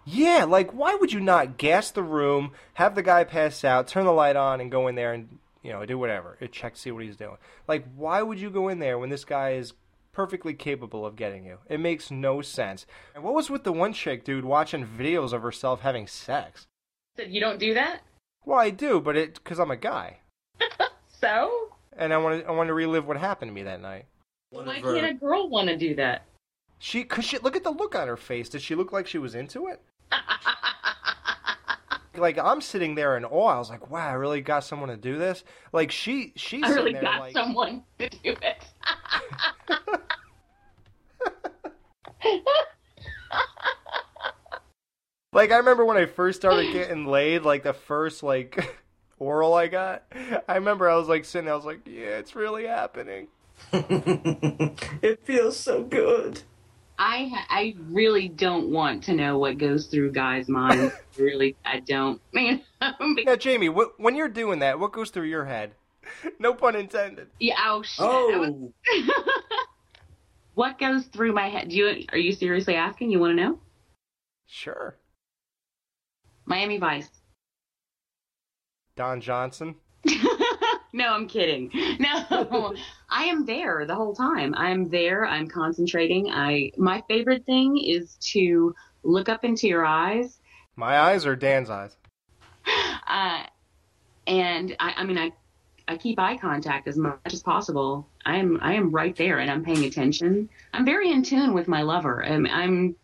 Yeah, like why would you not gas the room, have the guy pass out, turn the light on, and go in there and you know do whatever, It check see what he's doing. Like why would you go in there when this guy is perfectly capable of getting you? It makes no sense. And what was with the one chick, dude, watching videos of herself having sex? Said you don't do that? Well, I do, but it because I'm a guy, (laughs) So? and I want to I want to relive what happened to me that night. Why can't a girl want to do that? She, cause she, look at the look on her face. Did she look like she was into it? (laughs) like I'm sitting there in awe. I was like, wow, I really got someone to do this. Like she, she's I really got like, someone to do it. (laughs) like I remember when I first started (laughs) getting laid, like the first like (laughs) oral I got. I remember I was like sitting there, I was like, yeah, it's really happening. (laughs) it feels so good. I ha- I really don't want to know what goes through guys' minds. really, I don't. Man, Now, Jamie, what, when you're doing that, what goes through your head? No pun intended. yeah. Oh shit. Oh. I was- what goes through my head? Do you are you seriously asking? You want to know? Sure. Miami Vice. Don Johnson. (laughs) No, I'm kidding. No, (laughs) I am there the whole time. I'm there. I'm concentrating. I my favorite thing is to look up into your eyes, My eyes or Dan's eyes? (laughs) uh, and I, I mean, I I keep eye contact as much as possible. I am I am right there, and I'm paying attention. I'm very in tune with my lover. I'm, I'm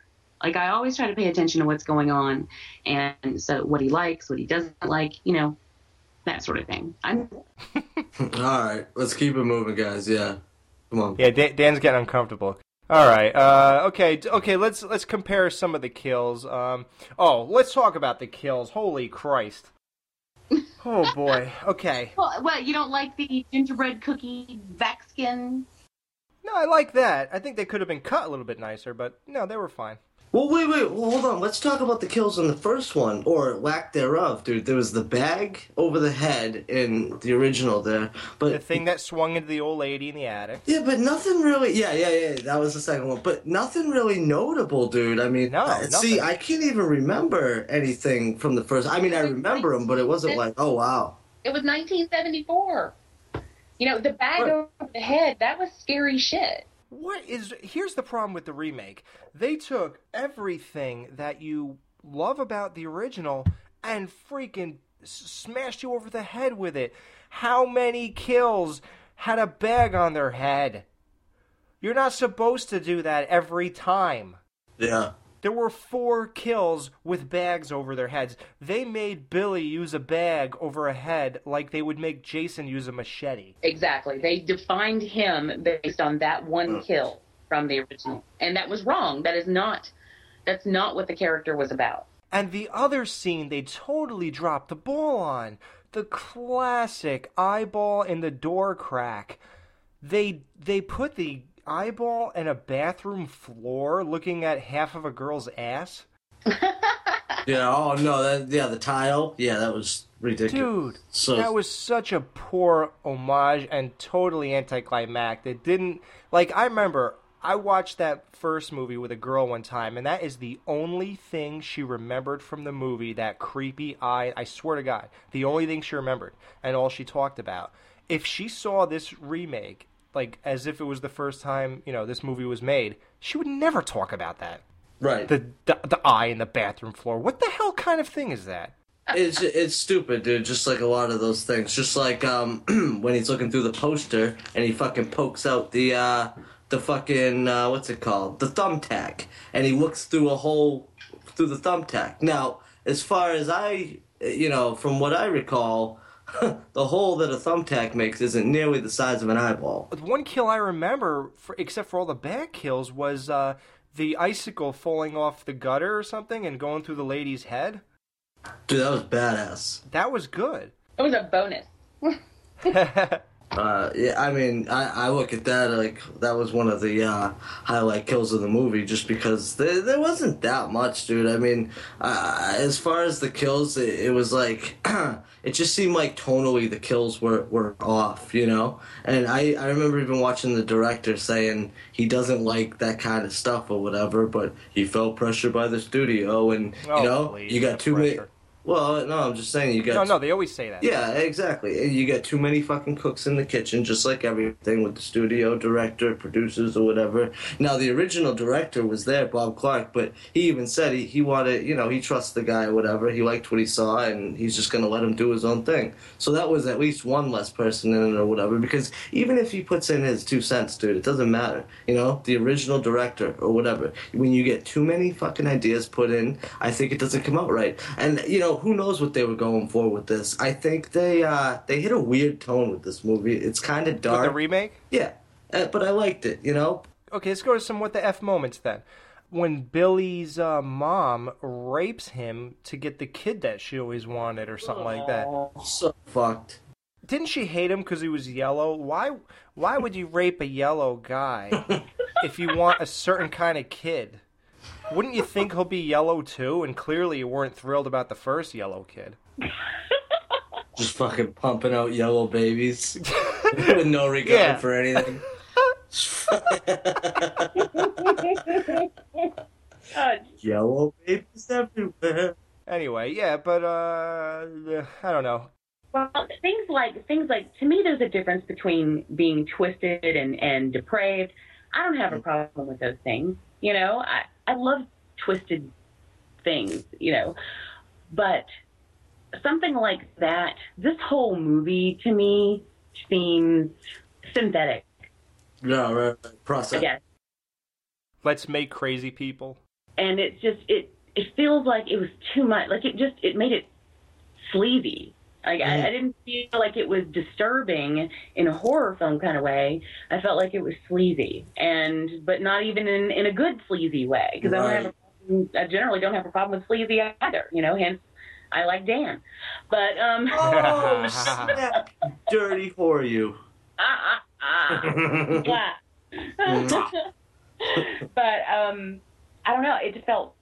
like I always try to pay attention to what's going on, and so what he likes, what he doesn't like, you know, that sort of thing. I'm (laughs) All right, let's keep it moving, guys. Yeah, come on. Yeah, Dan, Dan's getting uncomfortable. All right. Uh, okay. Okay. Let's let's compare some of the kills. Um. Oh, let's talk about the kills. Holy Christ. Oh (laughs) boy. Okay. Well, what you don't like the gingerbread cookie back skin? No, I like that. I think they could have been cut a little bit nicer, but no, they were fine. Well, wait, wait, well, hold on. Let's talk about the kills in the first one, or lack thereof, dude. There was the bag over the head in the original there, but The thing that swung into the old lady in the attic. yeah, but nothing really. Yeah, yeah, yeah. That was the second one, but nothing really notable, dude. I mean, No, uh, see. I can't even remember anything from the first. I mean, I remember them, but it wasn't like, oh wow. It was 1974. You know, the bag Right. over the head, that was scary shit. What is? Here's the problem with the remake. They took everything that you love about the original and freaking smashed you over the head with it. How many kills had a bag on their head? You're not supposed to do that every time. Yeah. There were four kills with bags over their heads. They made Billy use a bag over a head like they would make Jason use a machete. Exactly. They defined him based on that one kill from the original. And that was wrong. That is not that's not what the character was about. And the other scene they totally dropped the ball on. The classic eyeball in the door crack. They they put the eyeball and a bathroom floor, looking at half of a girl's ass. (laughs) Yeah. Oh no. That yeah. The tile. Yeah. That was ridiculous. Dude, So that was such a poor homage and totally anticlimactic. It didn't like I remember I watched that first movie with a girl one time and that is the only thing she remembered from the movie, that creepy eye I swear to God, the only thing she remembered and all she talked about. If she saw this remake like as if it was the first time, you know, this movie was made, she would never talk about that. Right. The the, the eye in the bathroom floor. What the hell kind of thing is that? It's it's stupid, dude. Just like a lot of those things. Just like um (clears throat) when he's looking through the poster and he fucking pokes out the uh the fucking uh what's it called the thumbtack and he looks through a hole through the thumbtack. Now, as far as I you know from what I recall. (laughs) the hole that a thumbtack makes isn't nearly the size of an eyeball. The one kill I remember, for, except for all the bad kills, was uh, the icicle falling off the gutter or something and going through the lady's head. Dude, that was badass. That was good. It was a bonus. (laughs) Uh, yeah, I mean, I, I look at that like that was one of the uh, highlight kills of the movie, just because there, there wasn't that much, dude. I mean, uh, as far as the kills, it, it was like (clears throat) it just seemed like tonally the kills were, were off, you know. And I I remember even watching the director saying he doesn't like that kind of stuff or whatever, but he felt pressured by the studio, and Oh, you know, you got many. pressure? Well, no, I'm just saying you got No, no, they always say that. yeah, exactly. You get too many fucking cooks in the kitchen, just like everything with the studio director, producers, or whatever. Now, the original director was there, Bob Clark, but he even said he, he wanted, you know, he trusts the guy or whatever. He liked what he saw, and he's just going to let him do his own thing. So that was at least one less person in it or whatever, because even if he puts in his two cents, dude, it doesn't matter. You know, the original director or whatever. When you get too many fucking ideas put in, I think it doesn't come out right. And, you know, who knows what they were going for with this. I think they uh, they hit a weird tone with this movie. It's kind of With dark. the remake? yeah, uh, but I liked it, you know? Okay, let's go to some what the F moments then. When Billy's uh, mom rapes him to get the kid that she always wanted or something like that. So fucked. Didn't she hate him because he was yellow? Why why would you rape a yellow guy (laughs) if you want a certain kind of kid? Wouldn't you think he'll be yellow too? And clearly you weren't thrilled about the first yellow kid. (laughs) Just fucking pumping out yellow babies (laughs) with no regard Yeah. for anything. (laughs) Yellow babies everywhere. Anyway, yeah, but uh I don't know. Well, things like things like to me, there's a difference between being twisted and and depraved. I don't have a problem with those things. You know, I I love twisted things. You know, but something like that, this whole movie to me seems synthetic. Yeah, right. right. Process. I guess. Let's make crazy people. and it's just it it feels like it was too much like it just it made it sleazy like I, I didn't feel like it was disturbing in a horror film kind of way. I felt like it was sleazy and but not even in in a good sleazy way because i don't have a problem, i generally don't have a problem with sleazy either you know hence i like dan. But um Oh, (laughs) snap. Dirty for you. ah, ah, ah. (laughs) (laughs) But um i don't know it just felt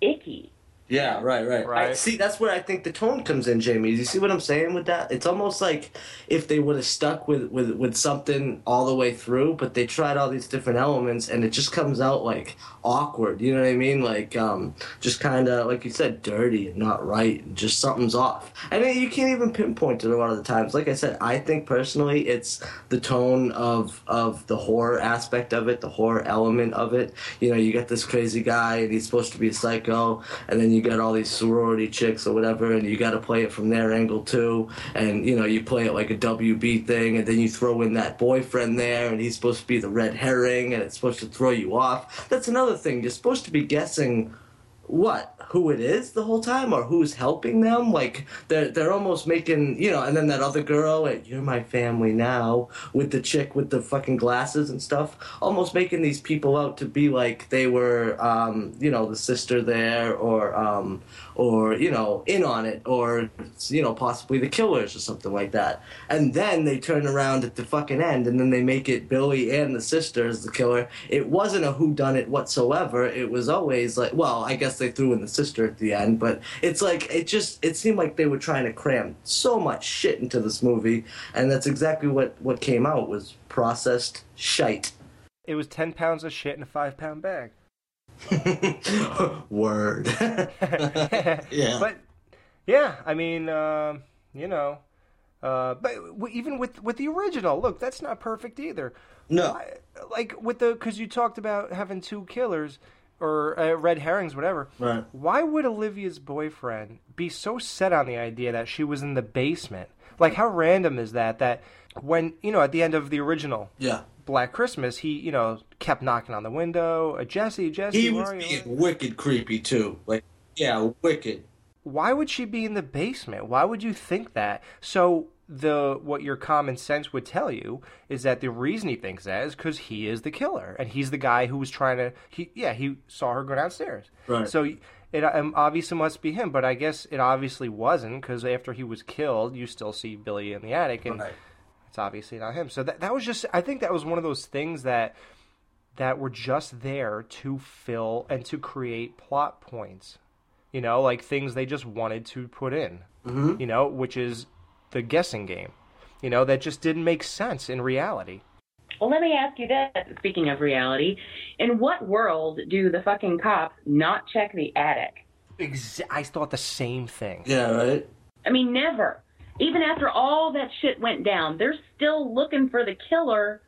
icky Yeah, right, right. Right. I, see, that's where I think the tone comes in, Jamie. Do you see what I'm saying with that? It's almost like if they would have stuck with, with, with something all the way through, but they tried all these different elements, and it just comes out like awkward. You know what I mean? Like, um, just kind of like you said, dirty and not right, and just something's off. And you can't even pinpoint it a lot of the times. Like I said, I think personally, it's the tone of of the horror aspect of it, the horror element of it. You know, you get this crazy guy, and he's supposed to be a psycho, and then you got all these sorority chicks or whatever, and you got to play it from their angle too. And you know, you play it like a WB thing, and then you throw in that boyfriend there, and he's supposed to be the red herring, and it's supposed to throw you off. That's another thing. You're supposed to be guessing what who it is the whole time or who's helping them? Like they're they're almost making you know and then that other girl you're my family now with the chick with the fucking glasses and stuff almost making these people out to be like they were um you know the sister there or um or you know in on it or you know possibly the killers or something like that. And then they turn around at the fucking end and then they make it billy and the sister as the killer. It wasn't a who done it whatsoever. It was always like well i guess they threw in the sister at the end but it's like it just it seemed like they were trying to cram so much shit into this movie and that's exactly what what came out was processed shite It was 10 pounds of shit in a 5 pound bag. (laughs) word (laughs) yeah But yeah, I mean, um, you know, uh, but even with with the original, look, that's not perfect either. No. I- like with the because you talked about having two killers or uh, red herrings, whatever. Right. Why would Olivia's boyfriend be so set on the idea that she was in the basement? Like, how random is that? That when you know at the end of the original, yeah Black Christmas, he you know kept knocking on the window. Uh, Jesse, Jesse, he was being wicked creepy too like yeah wicked why would she be in the basement? Why would you think that? So the what your common sense would tell you is that the reason he thinks that is because he is the killer and he's the guy who was trying to. He yeah he saw her go downstairs. Right. So it um, obviously must be him, but I guess it obviously wasn't because after he was killed, you still see Billy in the attic and. It's obviously not him. So that that was just I think that was one of those things that that were just there to fill and to create plot points. You know, like things they just wanted to put in. Mhm. You know, which is the guessing game. You know, that just didn't make sense in reality. Well, let me ask you this. Speaking of reality, in what world do the fucking cops not check the attic? Exa- I thought the same thing. yeah right I mean, never. Even after all that shit went down, they're still looking for the killer,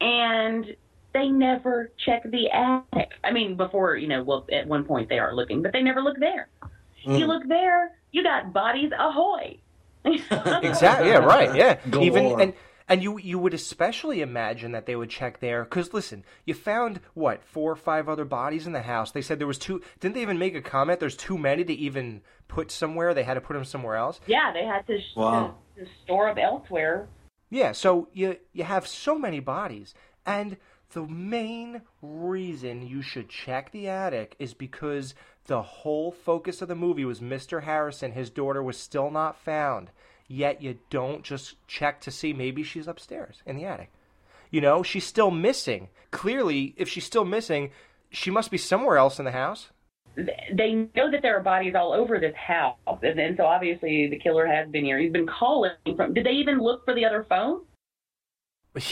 and they never check the attic. I mean, before, you know, well, at one point they are looking, but they never look there. You Mm. look there, you got bodies ahoy. (laughs) exactly. Yeah. Right. Yeah. (laughs) Go Even and and you you would especially imagine that they would check there because listen, you found what four or five other bodies in the house. They said there was two. Didn't they even make a comment? There's too many to even put somewhere. They had to put them somewhere else. Yeah, they had to, Wow. to, to store them elsewhere. Yeah, so you you have so many bodies, and the main reason you should check the attic is because the whole focus of the movie was Mr. Harrison. His daughter was still not found. Yet you don't just check to see maybe she's upstairs in the attic. You know, she's still missing. Clearly, if she's still missing, she must be somewhere else in the house. They know that there are bodies all over this house, and, and so obviously the killer has been here. He's been calling from. Did they even look for the other phone?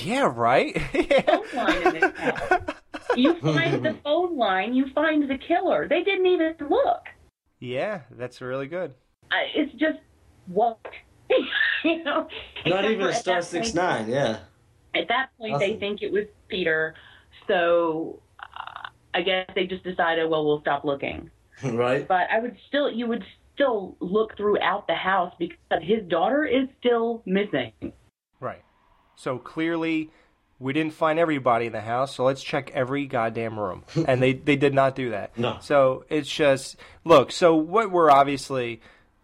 Yeah, right. (laughs) phone line in this house. You (laughs) find the phone line, you find the killer. They didn't even look. yeah, that's really good. I, it's just what (laughs) you know. not even a star that six point- nine yeah At that point, they think it was Peter, so uh, I guess they just decided, well, we'll stop looking. (laughs) right But I would still, you would still look throughout the house because his daughter is still missing. Right. So clearly, we didn't find everybody in the house, so let's check every goddamn room. and they, they did not do that. No. So it's just look. So what we're obviously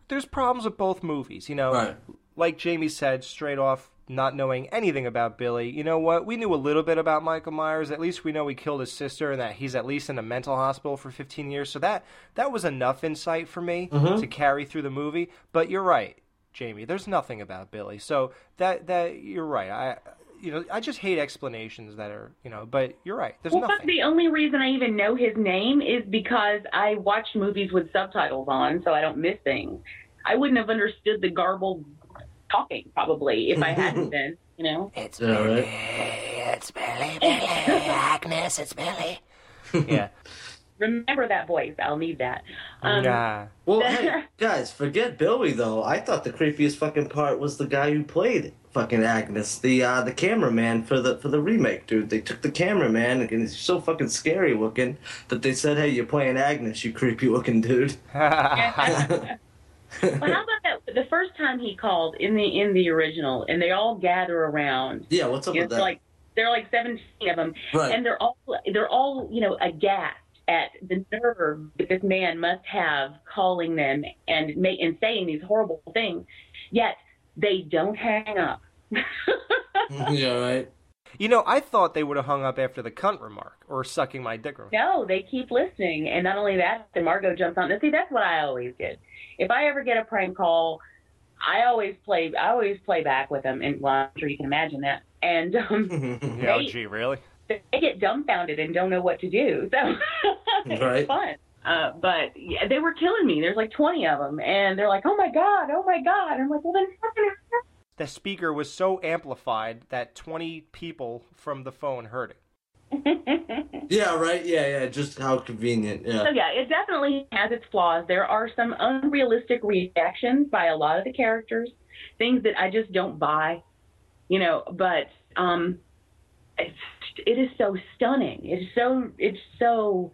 there's problems with both movies. You know, Right. like Jamie said, straight off, not knowing anything about Billy. You know what? We knew a little bit about Michael Myers. At least we know he killed his sister and that he's at least in a mental hospital for 15 years. So that that was enough insight for me Mhm. to carry through the movie. But you're right, Jamie. There's nothing about Billy. So that that you're right. I you know I just hate explanations that are you know. But you're right. There's well, nothing. the only reason I even know his name is because I watch movies with subtitles on, so I don't miss things. I wouldn't have understood the garbled talking probably if I hadn't (laughs) been. You know. It's Yeah, Billy. right. It's Billy. Billy. Agnes. It's Billy. (laughs) yeah. Remember that voice. I'll need that. Um, nah. Well, (laughs) hey, guys, forget Billy though. I thought the creepiest fucking part was the guy who played fucking Agnes, the uh, the cameraman for the for the remake, dude. They took the cameraman and he's so fucking scary looking that they said, "Hey, you're playing Agnes, you creepy looking dude." (laughs) well, how about that? The first time he called in the in the original, and they all gather around. Yeah, what's up You know, with that? Like there are like seventeen of them, Right. and they're all they're all you know aghast. At the nerve that this man must have calling them and ma- and saying these horrible things, yet they don't hang up. (laughs) yeah, right. You know, I thought they would have hung up after the cunt remark or sucking my dick remark. No, they keep listening, and not only that, then Margot jumps on. Now, see, that's what I always did. If I ever get a prank call, I always play. I always play back with them, and well, I'm sure you can imagine that. And um, (laughs) Yeah, oh, gee, really? They get dumbfounded and don't know what to do. (laughs) So it's Right. fun. Uh, but yeah, they were killing me. There's like 20 of them, and they're like, "Oh my god, oh my god!" I'm like, "Well, then The speaker was so amplified that 20 people from the phone heard it. (laughs) Yeah, right. Yeah, yeah. Just how convenient. Yeah. So yeah, it definitely has its flaws. There are some unrealistic reactions by a lot of the characters, things that I just don't buy, you know. But um, it's, it is so stunning. It's so it's so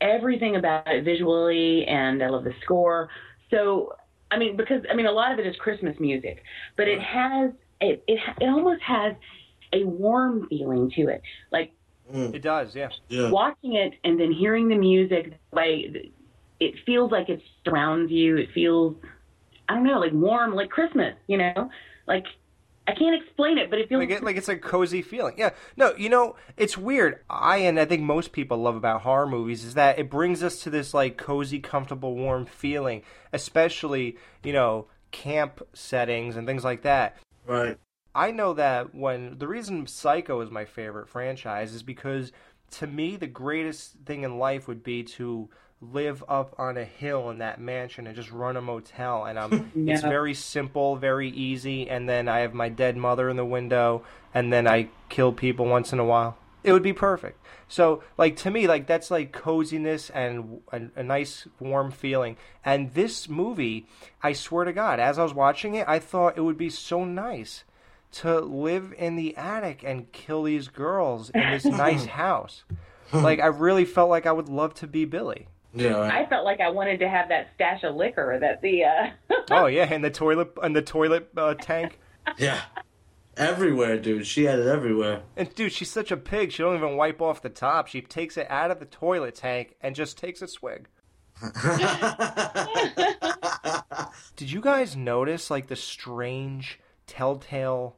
everything about it visually, and I love the score. So I mean, because I mean, a lot of it is Christmas music, but it has it it, it almost has a warm feeling to it, like mm. It does, yeah. watching it and then hearing the music like it feels like it surrounds you it feels i don't know like warm like christmas you know like i can't explain it but it feels Like, it, like it's a cozy feeling. Yeah. No, you know, it's weird. I and I think most people love about horror movies is that it brings us to this like cozy, comfortable, warm feeling, especially, you know, camp settings and things like that. Right. I know that when the reason Psycho is my favorite franchise is because to me the greatest thing in life would be to live up on a hill in that mansion and just run a motel and um (laughs) it's Yeah. very simple, very easy and then I have my dead mother in the window and then I kill people once in a while. It would be perfect. So like to me like that's like coziness and a, a nice warm feeling. And this movie, I swear to God, as I was watching it, I thought it would be so nice to live in the attic and kill these girls in this (laughs) nice house. Like I really felt like I would love to be Billy. Yeah. i felt like i wanted to have that stash of liquor that the uh (laughs) oh yeah, and the toilet and the toilet uh, tank. Yeah. Everywhere, dude. She had it everywhere. And dude, she's such a pig. She don't even wipe off the top. She takes it out of the toilet tank and just takes a swig. (laughs) Did you guys notice like the strange telltale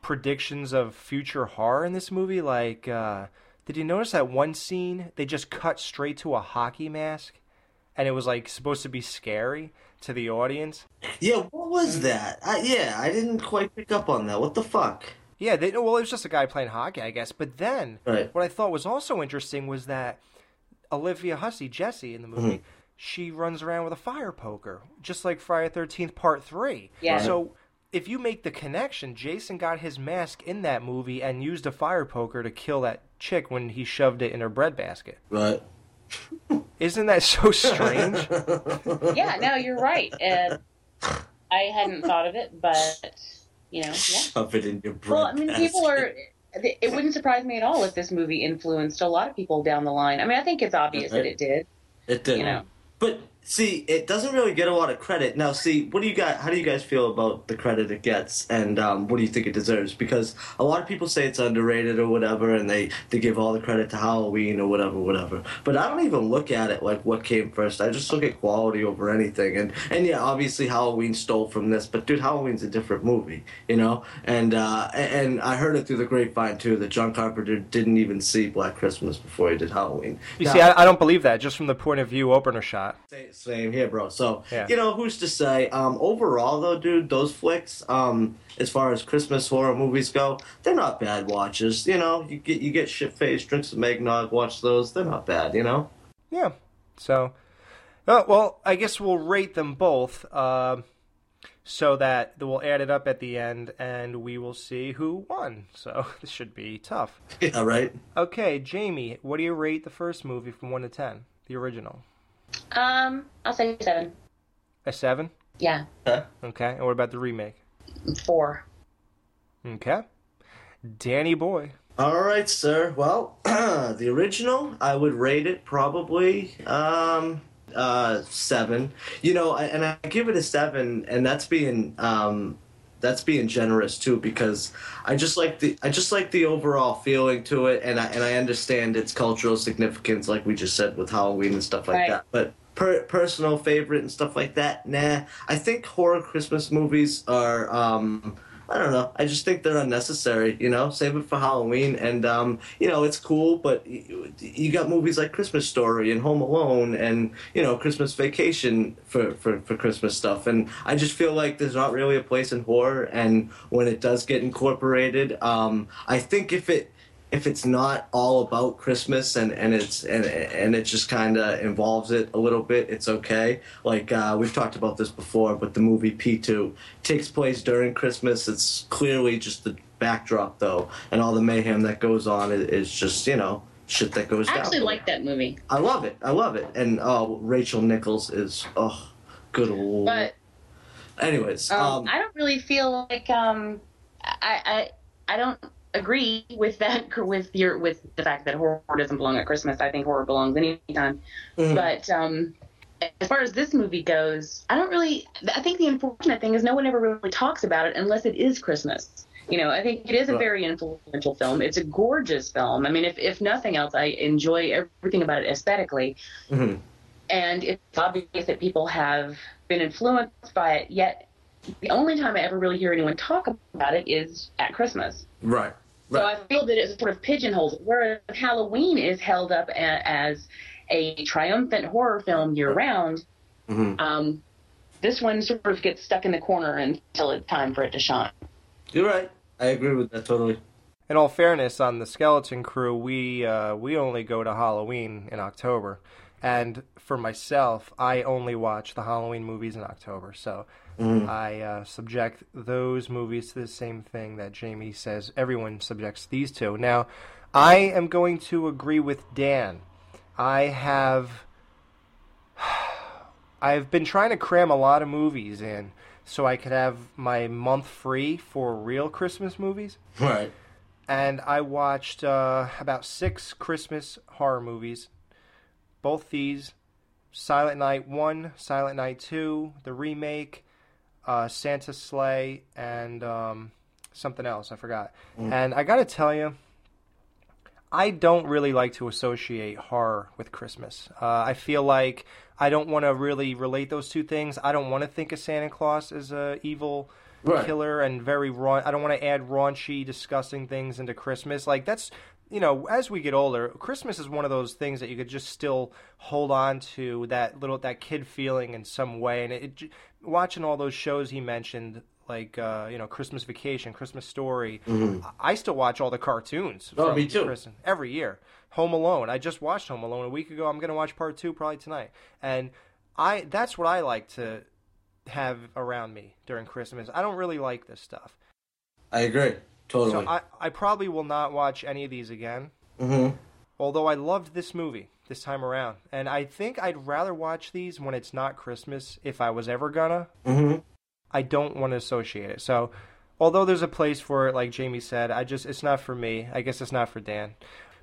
predictions of future horror in this movie? Like, uh, did you notice that one scene they just cut straight to a hockey mask, and it was like supposed to be scary to the audience? Yeah, what was that? I, yeah, I didn't quite pick up on that. What the fuck? Yeah, they, well, it was just a guy playing hockey, I guess. But then, Right. what I thought was also interesting was that Olivia Hussey, Jesse, in the movie, Mhm. she runs around with a fire poker, just like Friday Thirteenth Part Three. Yeah. So if you make the connection, Jason got his mask in that movie and used a fire poker to kill that chick when he shoved it in her breadbasket. Right. Isn't that so strange? (laughs) yeah no you're right and i hadn't thought of it but you know yeah Shove it in your bread. Well, I mean, people are. It wouldn't surprise me at all if this movie influenced a lot of people down the line. I mean, I think it's obvious that it did. It did. You know. But see, it doesn't really get a lot of credit. Now, see, what do you got? How do you guys feel about the credit it gets, and um, what do you think it deserves? Because a lot of people say it's underrated or whatever, and they they give all the credit to Halloween or whatever, whatever. But I don't even look at it like what came first. I just look at quality over anything. And and yeah, obviously Halloween stole from this, but dude, Halloween's a different movie, you know. And uh, and I heard it through the grapevine too that John Carpenter didn't even see Black Christmas before he did Halloween. You Now- see, I, I don't believe that just from the point of view opener shot. Same here, bro. So Yeah. you know, who's to say? Um, overall, though, dude, those flicks, um, as far as Christmas horror movies go, they're not bad watches. You know, you get you get shit faced, drink some eggnog, watch those. They're not bad. You know. Yeah. So, uh, well, I guess we'll rate them both uh, so that we'll add it up at the end and we will see who won. So, (laughs) this should be tough. (laughs) Yeah, right. Okay, Jamie, what do you rate the first movie from 1 to 10? The original? Um, I'll say seven. A 7? Yeah, Okay. And what about the remake? four. Okay. Danny Boy. All right, sir. Well, (clears throat) the original, I would rate it probably um, uh, seven. You know, and I give it a seven, and that's being um, that's being generous too because I just like the I just like the overall feeling to it and I and I understand its cultural significance like we just said with Halloween and stuff like Right. that. But per, personal favorite and stuff like that, nah. I think horror Christmas movies are um I don't know. I just think they're unnecessary. You know, save it for Halloween, and um, you know it's cool. But you, you got movies like Christmas Story and Home Alone, and you know Christmas Vacation for, for for Christmas stuff. And I just feel like there's not really a place in horror. And when it does get incorporated, um, I think if it if it's not all about Christmas and, and it's and and it just kind of involves it a little bit, it's okay. Like uh, we've talked about this before, but the movie P two takes place during Christmas. It's clearly just the backdrop though, and all the mayhem that goes on is, is just you know shit that goes down. I down. actually like that movie, I love it. I love it. And oh, Rachel Nichols is oh, good lord. but Anyways, um, um, I don't really feel like um, I, I I don't agree with that with your with the fact that horror doesn't belong at Christmas. I think horror belongs anytime. Mhm. But um, as far as this movie goes, I don't really. I think the unfortunate thing is no one ever really talks about it unless it is Christmas. You know, I think it is a very influential film. It's a gorgeous film. I mean, if if nothing else, I enjoy everything about it aesthetically mhm. and it's obvious that people have been influenced by it. Yet, the only time I ever really hear anyone talk about it is at Christmas. Right. So I feel that it sort of pigeonholes it. Whereas Halloween is held up a, as a triumphant horror film year round. Mhm. Um, this one sort of gets stuck in the corner until it's time for it to shine. You're right. I agree with that totally. In all fairness, on the Skeleton Crew, we uh, we only go to Halloween in October, and for myself, I only watch the Halloween movies in October. So Mhm. I uh, subject those movies to the same thing that Jamie says everyone subjects these to. Now, I am going to agree with Dan. I have (sighs) I've been trying to cram a lot of movies in so I could have my month free for real Christmas movies. Right. And I watched uh, about six Christmas horror movies. Both these Silent Night 1, Silent Night 2, the remake, uh, Santa's Slay, and um, something else. I forgot. Mm. And I got to tell you, I don't really like to associate horror with Christmas. Uh, I feel like I don't want to really relate those two things. I don't want to think of Santa Claus as a evil Right. killer and very raun. I don't want to add raunchy, disgusting things into Christmas. Like that's you know, as we get older, Christmas is one of those things that you could just still hold on to that little that kid feeling in some way. And it, it watching all those shows he mentioned. Like uh, you know, Christmas Vacation, Christmas Story. Mhm. I still watch all the cartoons. Oh, from me too. Christmas every year. Home Alone. I just watched Home Alone a week ago. I'm gonna watch part two probably tonight. And I that's what I like to have around me during Christmas. I don't really like this stuff. I agree. Totally. So I, I probably will not watch any of these again. Mhm. Although I loved this movie this time around. And I think I'd rather watch these when it's not Christmas if I was ever gonna. Mhm. I don't want to associate it. So although there's a place for it, like Jamie said, I just it's not for me. I guess it's not for Dan.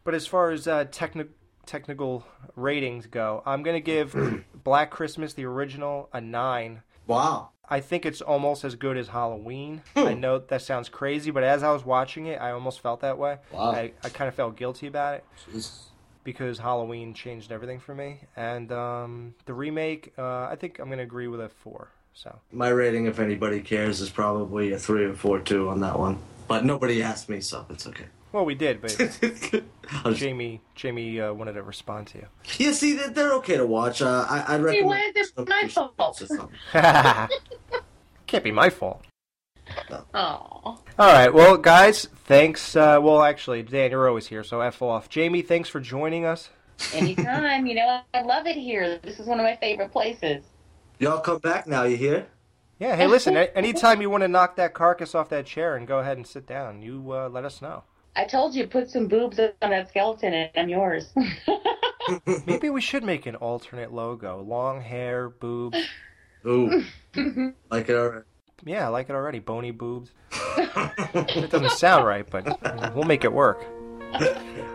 But as far as uh, techni- technical ratings go, I'm gonna give (clears throat) Black Christmas, the original, a nine. Wow. I think it's almost as good as Halloween. I know that sounds crazy, but as I was watching it, I almost felt that way. Wow. I, I kind of felt guilty about it because Halloween changed everything for me. And um, the remake, uh, I think I'm going to agree with a four. So My rating, if anybody cares, is probably a three or four two on that one. But nobody asked me, so it's okay. well, we did, but (laughs) Jamie Jamie uh, wanted to respond to you. Yeah, see, they're, they're okay to watch. Uh, I, I'd Hey, recommend. why is it my fault? (laughs) Can't be my fault. Oh. All right, well, guys, thanks. Uh, well, actually, Dan, you're always here, so f off. Jamie, thanks for joining us. Anytime, you know, I love it here. This is one of my favorite places. Y'all come back now, you hear? Yeah, hey, listen, (laughs) anytime you want to knock that carcass off that chair and go ahead and sit down, you uh, let us know. I told you, put some boobs on that skeleton and I'm yours. (laughs) (laughs) Maybe we should make an alternate logo. Long hair, boobs. Ooh. like it already. Yeah, I like it already. Bony boobs. it doesn't sound right, but we'll make it work.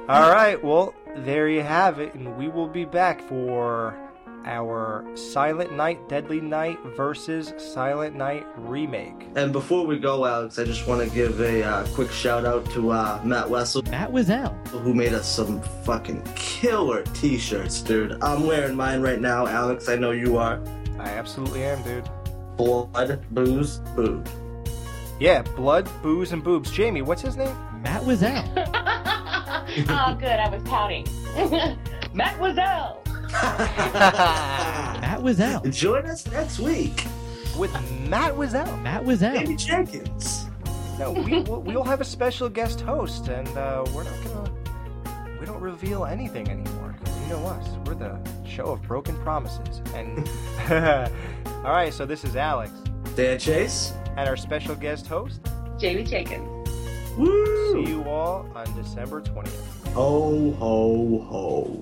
All right, well, there you have it, and we will be back for our Silent Night, Deadly Night versus Silent Night remake. And before we go, Alex, I just want to give a uh, quick shout out to uh, Matt Wessel. Matt Wessel. Who made us some fucking killer t shirts, dude. I'm wearing mine right now, Alex. I know you are. I absolutely am, dude. Blood, booze, boob. Yeah, blood, booze, and boobs. Jamie, what's his name? Matt Wessel. (laughs) oh, good. I was pouting. (laughs) Matt Wazell. (laughs) Matt Wessel. Join us next week with Matt Wessel. Matt Wessel. Amy Jenkins. No, we we'll, we'll have a special guest host, and uh, we're not gonna. We don't reveal anything anymore. 'cause you know us. We're the show of broken promises. And (laughs) all right, so this is Alex. Dan Chase. And our special guest host, Jamie Jenkins. Woo! See you all on December 20th. Ho, ho, ho.